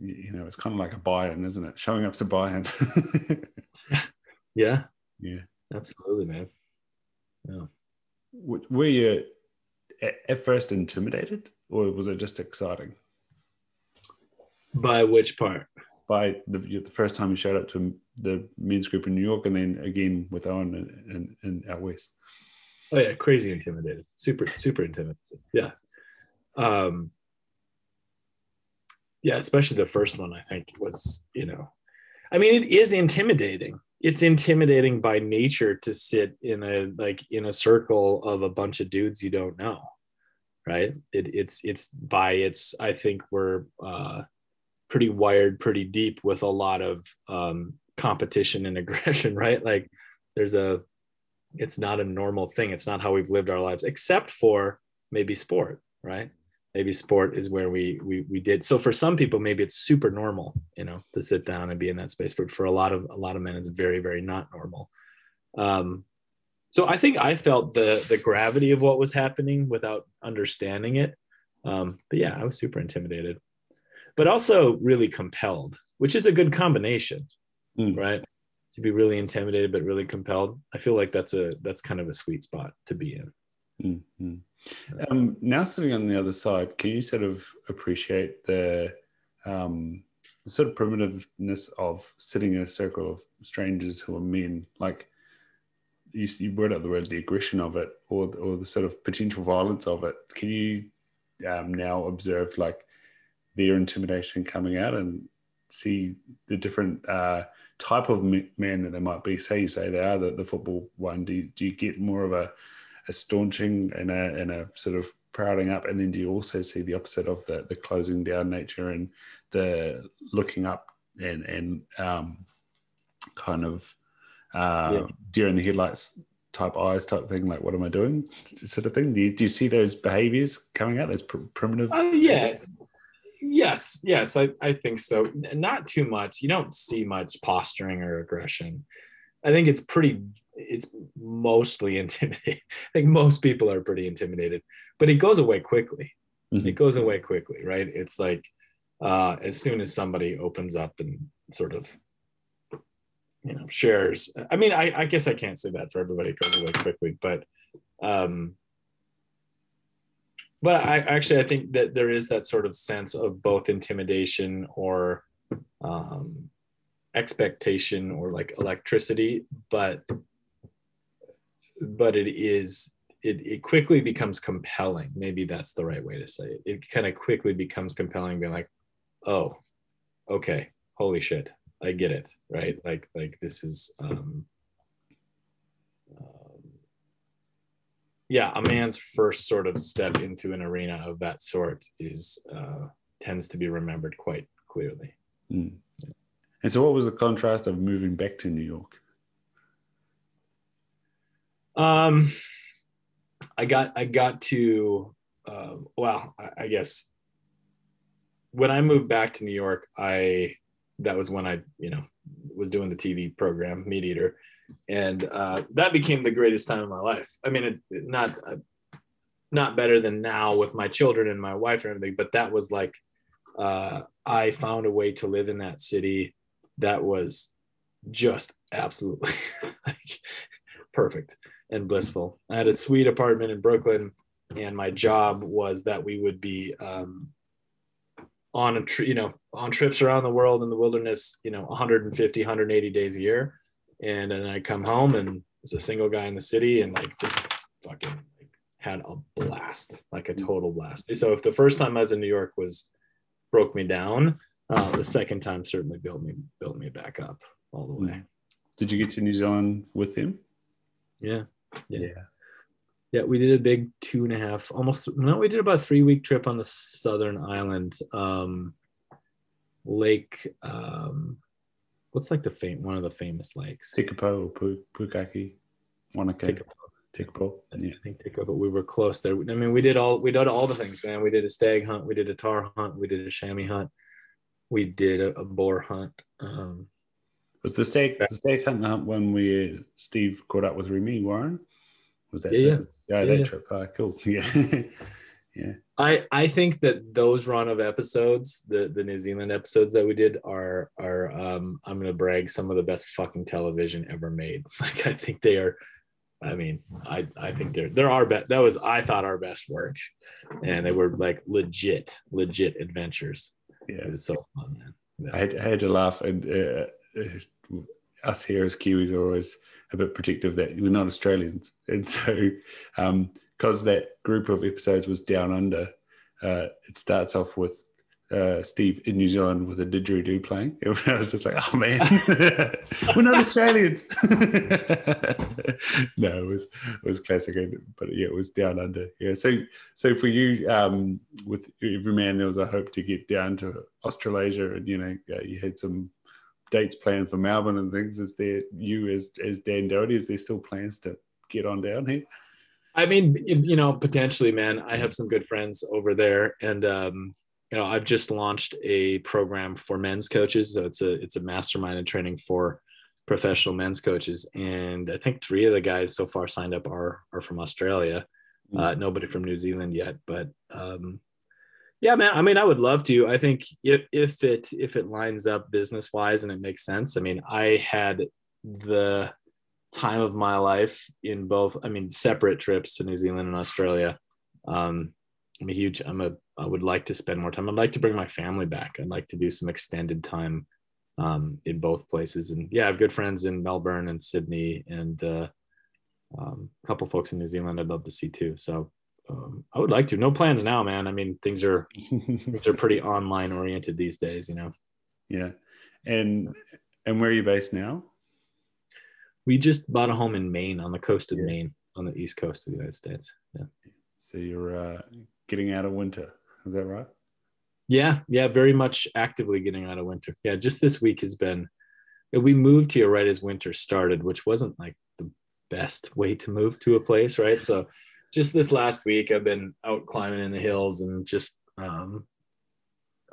you know, it's kind of like a buy-in, isn't it? Showing up's a buy-in. yeah. Yeah. Absolutely, man. Yeah. Were you at first intimidated? or was it just exciting? By which part? By the, the first time you showed up to the men's group in New York, and then again with Owen and, and, and out west. Oh yeah, crazy intimidated, super super intimidated. Yeah, um, yeah, especially the first one. I think was you know, I mean, it is intimidating. It's intimidating by nature to sit in a like in a circle of a bunch of dudes you don't know right it, it's it's by its i think we're uh, pretty wired pretty deep with a lot of um, competition and aggression right like there's a it's not a normal thing it's not how we've lived our lives except for maybe sport right maybe sport is where we we we did so for some people maybe it's super normal you know to sit down and be in that space but for a lot of a lot of men it's very very not normal um so I think I felt the the gravity of what was happening without understanding it. Um, but yeah, I was super intimidated, but also really compelled, which is a good combination, mm. right? To be really intimidated but really compelled. I feel like that's a that's kind of a sweet spot to be in. Mm-hmm. Um, now sitting on the other side, can you sort of appreciate the um, sort of primitiveness of sitting in a circle of strangers who are men? Like you, you brought up the word the aggression of it or or the sort of potential violence of it. Can you um, now observe like their intimidation coming out and see the different uh, type of man that they might be? Say you say they are the, the football one. Do you, do you get more of a, a staunching and a and a sort of prouding up, and then do you also see the opposite of the the closing down nature and the looking up and and um, kind of uh, yeah. deer in the headlights type eyes type thing like what am i doing? Sort of thing. Do you, do you see those behaviors coming out those pr- primitive uh, yeah. Yes yes I, I think so. Not too much. You don't see much posturing or aggression. I think it's pretty it's mostly intimidating i think most people are pretty intimidated but it goes away quickly. Mm-hmm. it goes away quickly right? It's like uh, as soon as somebody opens up and sort of you know shares i mean i, I guess i can't say that for everybody it goes away quickly but um but i actually i think that there is that sort of sense of both intimidation or um expectation or like electricity but but it is it, it quickly becomes compelling. Maybe that's the right way to say it. It kind of quickly becomes compelling, being like, oh, okay, holy shit, I get it, right? Like like this is um, um yeah, a man's first sort of step into an arena of that sort is uh, tends to be remembered quite clearly. Mm. And so, what was the contrast of moving back to New York? Um, I got I got to uh, well, I, I guess when I moved back to New York, I that was when I you know was doing the TV program Meat Eater, and uh, that became the greatest time of my life. I mean, it, not uh, not better than now with my children and my wife and everything, but that was like uh, I found a way to live in that city that was just absolutely like perfect and blissful. I had a sweet apartment in Brooklyn, and my job was that we would be um, on a tr- you know on trips around the world in the wilderness, you know, 150, 180 days a year, and then I come home and was a single guy in the city, and like just fucking like, had a blast, like a total blast. So if the first time I was in New York was broke me down, uh, the second time certainly built me built me back up all the way. Did you get to New Zealand with him? Yeah. Yeah. yeah. Yeah, we did a big two and a half, almost no, we did about three week trip on the southern island. Um Lake um what's like the fame one of the famous lakes? Tekapo or Pukaki. Wanaka. Tekapo. Tekapo. Yeah. I think Tekapo, but we were close there. I mean, we did all we did all the things, man. We did a stag hunt, we did a tahr hunt, we did a chamois hunt, we did a, a boar hunt. Um was the stag the stag hunt when we Steve caught up with Remi Warren? Was that yeah, the, yeah. yeah, yeah, that trip? Uh, cool. Yeah. yeah. I I think that those run of episodes, the the New Zealand episodes that we did are are um I'm gonna brag some of the best fucking television ever made. Like I think they are I mean, I I think they're they're our best. That was I thought our best work, and they were like legit legit adventures. Yeah, it was so fun, man. Yeah. I, had, I had to laugh, and uh, us here as Kiwis are always a bit protective that we're not Australians, and so because um, that group of episodes was down under, uh, it starts off with uh, Steve in New Zealand with a didgeridoo playing. I was just like, oh man, we're not Australians. no, it was it was classic, but yeah, it was down under. Yeah, so so for you, um, with Everyman, there was a hope to get down to Australasia, and you know, you had some dates planned for Melbourne and things. Is there you as as Dan Doty? Is there still plans to get on down here? I mean, you know, potentially, man. I have some good friends over there, and um, you know, I've just launched a program for men's coaches. So it's a it's a mastermind and training for professional men's coaches, and I think three of the guys so far signed up are are from Australia. Mm-hmm. Uh, nobody from New Zealand yet, but um, yeah, man. I mean, I would love to. I think if if it if it lines up business wise and it makes sense. I mean, I had the time of my life in both. I mean, separate trips to New Zealand and Australia. Um, I'm a huge. I'm a. I would like to spend more time. I'd like to bring my family back. I'd like to do some extended time um, in both places. And yeah, I have good friends in Melbourne and Sydney, and uh, um, a couple folks in New Zealand. I'd love to see too. So um, I would like to. No plans now, man. I mean, things are things are pretty online oriented these days. You know. Yeah, and and where are you based now? We just bought a home in Maine, on the coast of yeah. Maine, on the east coast of the United States. Yeah. So you're uh, getting out of winter. Is that right? Yeah, yeah, very much actively getting out of winter. Yeah, just this week has been. We moved here right as winter started, which wasn't like the best way to move to a place, right? So, just this last week, I've been out climbing in the hills and just um,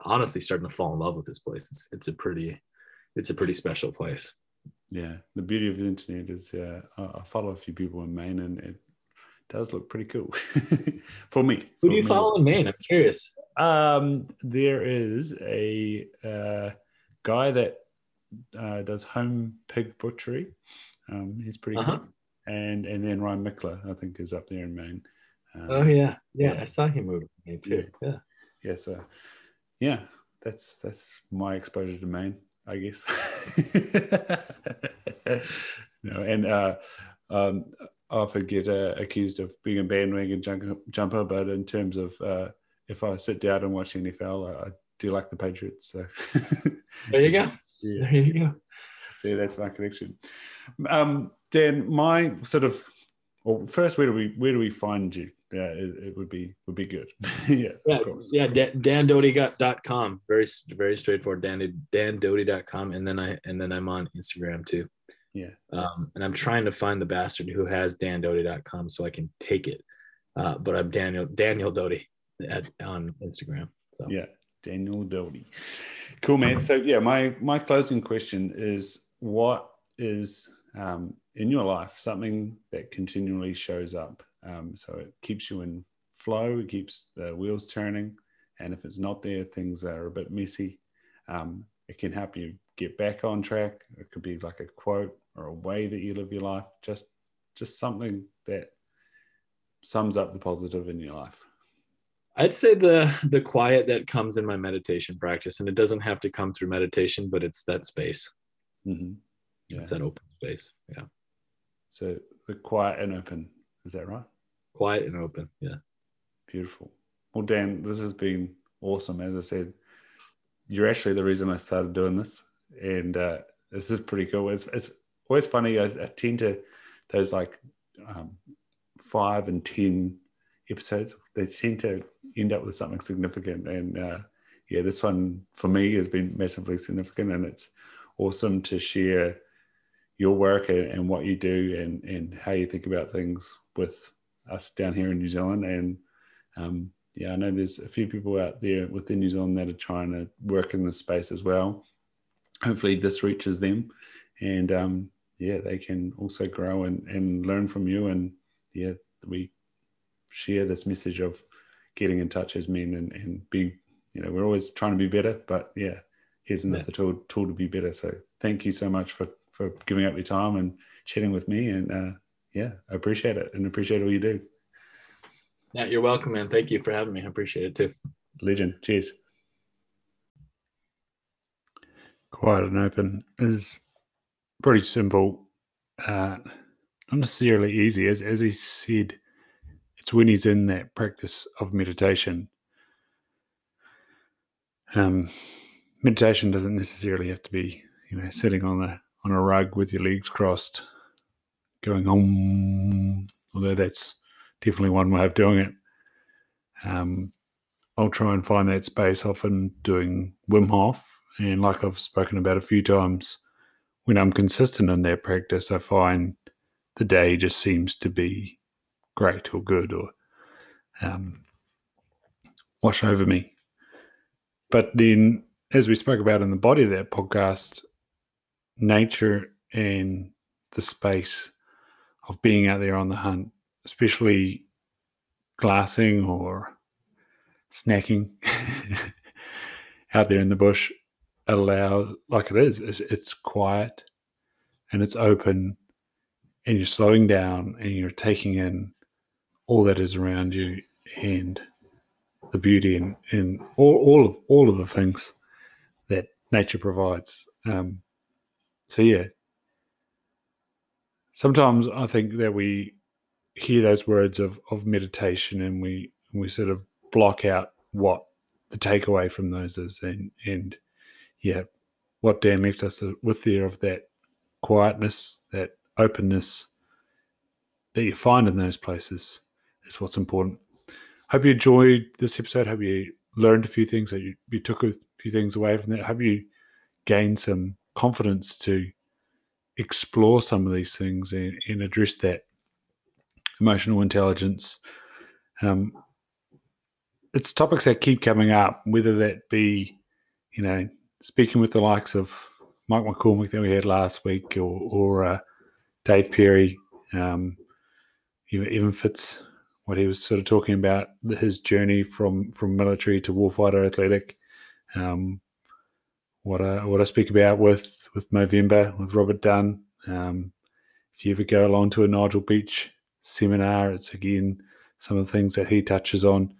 honestly starting to fall in love with this place. It's it's a pretty, it's a pretty special place. Yeah, the beauty of the internet is, uh, I follow a few people in Maine, and it does look pretty cool for me. Who do you me. follow in Maine? I'm curious. Um, there is a uh, guy that uh, does home pig butchery. Um, he's pretty uh-huh. cool. And and then Ryan Mickler, I think, is up there in Maine. Um, oh yeah. yeah, yeah, I saw him move Maine too. Yeah, yeah. yeah so yeah, that's that's my exposure to Maine, I guess. no, and uh, um, often get uh, accused of being a bandwagon jumper, jumper but in terms of uh, if I sit down and watch NFL, I, I do like the Patriots. So there you go. Yeah. There you go. See, that's my connection. Um, Dan, my sort of well, first, where do we where do we find you? Yeah, it, it would be would be good. yeah, Yeah, of course. yeah. Dan, dandoty.com. Very very straightforward. Dan dandoty.com, and then I and then I'm on Instagram too. Yeah. Um, and I'm trying to find the bastard who has dandoty.com so I can take it. Uh, but I'm Daniel Daniel Doty at, on Instagram. So Yeah, Daniel Doty. Cool, man. So yeah, my my closing question is: What is um, in your life something that continually shows up? Um, so it keeps you in flow, it keeps the wheels turning, and if it's not there, things are a bit messy. Um, it can help you get back on track. It could be like a quote or a way that you live your life. Just just something that sums up the positive in your life. I'd say the the quiet that comes in my meditation practice, and it doesn't have to come through meditation, but it's that space. hmm Yeah. It's that open space. Yeah. So the quiet and open. Is that right? Quiet and open. Yeah. Beautiful. Well, Dan, this has been awesome. As I said, you're actually the reason I started doing this, and uh, this is pretty cool. It's, it's always funny. I, I tend to those like um, five and ten episodes. They tend to end up with something significant, and uh, yeah, this one for me has been massively significant, and it's awesome to share your work and, and what you do and and how you think about things with us down here in New Zealand and um, yeah, I know there's a few people out there within New Zealand that are trying to work in this space as well. Hopefully, this reaches them, and um, yeah, they can also grow and, and learn from you. And yeah, we share this message of getting in touch as men and, and being, you know, we're always trying to be better, but yeah, here's another tool, tool to be better. So thank you so much for, for giving up your time and chatting with me. And uh, yeah, I appreciate it and appreciate all you do. Yeah, you're welcome, man. Thank you for having me. I appreciate it too. Legend. Cheers. Quiet and open is pretty simple. Uh, not necessarily easy. As, as he said, it's when he's in that practice of meditation. Um, meditation doesn't necessarily have to be, you know, sitting on a on a rug with your legs crossed, going on. Although that's definitely one way of doing it. Um, I'll try and find that space often doing Wim Hof. And like I've spoken about a few times, when I'm consistent in that practice, I find the day just seems to be great or good or um, wash over me. But then, as we spoke about in the body of that podcast, nature and the space of being out there on the hunt, especially glassing or snacking out there in the bush, allow like it is. It's, it's quiet and it's open, and you're slowing down and you're taking in all that is around you and the beauty and, and all, all of all of the things that nature provides. Um, so yeah, sometimes I think that we hear those words of, of meditation and we we sort of block out what the takeaway from those is and and yeah what Dan left us with there of that quietness that openness that you find in those places is what's important. Hope you enjoyed this episode. Hope you learned a few things. That you, you took a few things away from that. Hope you gained some confidence to explore some of these things and, and address that emotional intelligence. Um, it's topics that keep coming up, whether that be, you know, speaking with the likes of Mike McCormick that we had last week, or, or uh, Dave Perry, um, even, even Fitz, what he was sort of talking about his journey from from military to warfighter athletic. Um, what I what I speak about with with Movember with Robert Dunn. Um, if you ever go along to a Nigel Beach seminar, it's again some of the things that he touches on.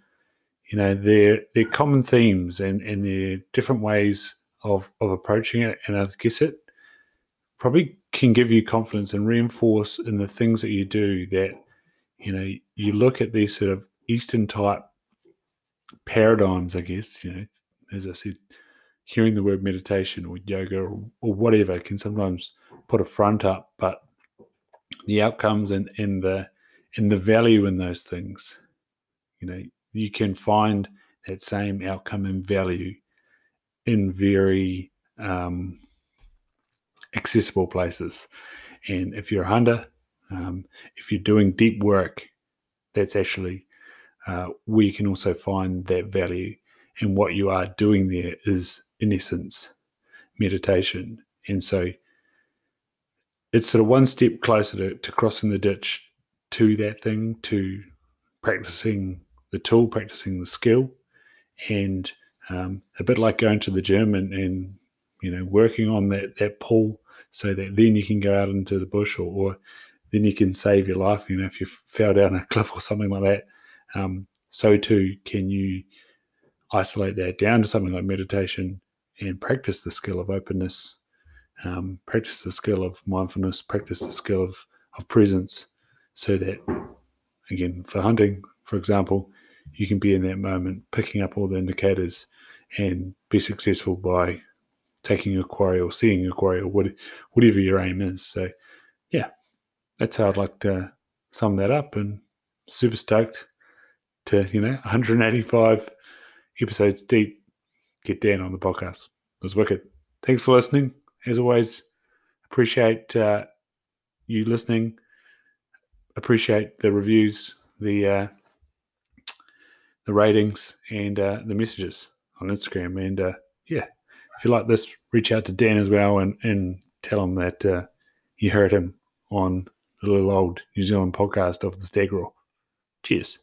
You know, they're they're common themes and and they're different ways of of approaching it. And I guess it probably can give you confidence and reinforce in the things that you do that you know you look at these sort of Eastern type paradigms, I guess, you know, as I said, hearing the word meditation or yoga or, or whatever can sometimes put a front up, but the outcomes and, and the and the value in those things, you know, you can find that same outcome and value in very um, accessible places. And if you're a hunter, um, if you're doing deep work, that's actually uh, where you can also find that value. And what you are doing there is, in essence, meditation. And so it's sort of one step closer to, to crossing the ditch to that thing, to practicing the tool, practicing the skill, and um, a bit like going to the gym and, and you know working on that that pull so that then you can go out into the bush or, or then you can save your life. You know, if you fell down a cliff or something like that, um, so too can you isolate that down to something like meditation and practice the skill of openness, um, practice the skill of mindfulness, practice the skill of, of presence, so that, again, for hunting, for example, you can be in that moment, picking up all the indicators and be successful by taking a quarry or seeing a quarry or what, whatever your aim is. So, yeah, that's how I'd like to sum that up and super stoked to, you know, 185 episodes deep, get Dan on the podcast. It was wicked. Thanks for listening. As always, appreciate uh, you listening. Appreciate the reviews, the uh, the ratings, and uh, the messages on Instagram. And uh, yeah, if you like this, reach out to Dan as well and, and tell him that uh, you heard him on the little old New Zealand podcast of the Stag. Cheers.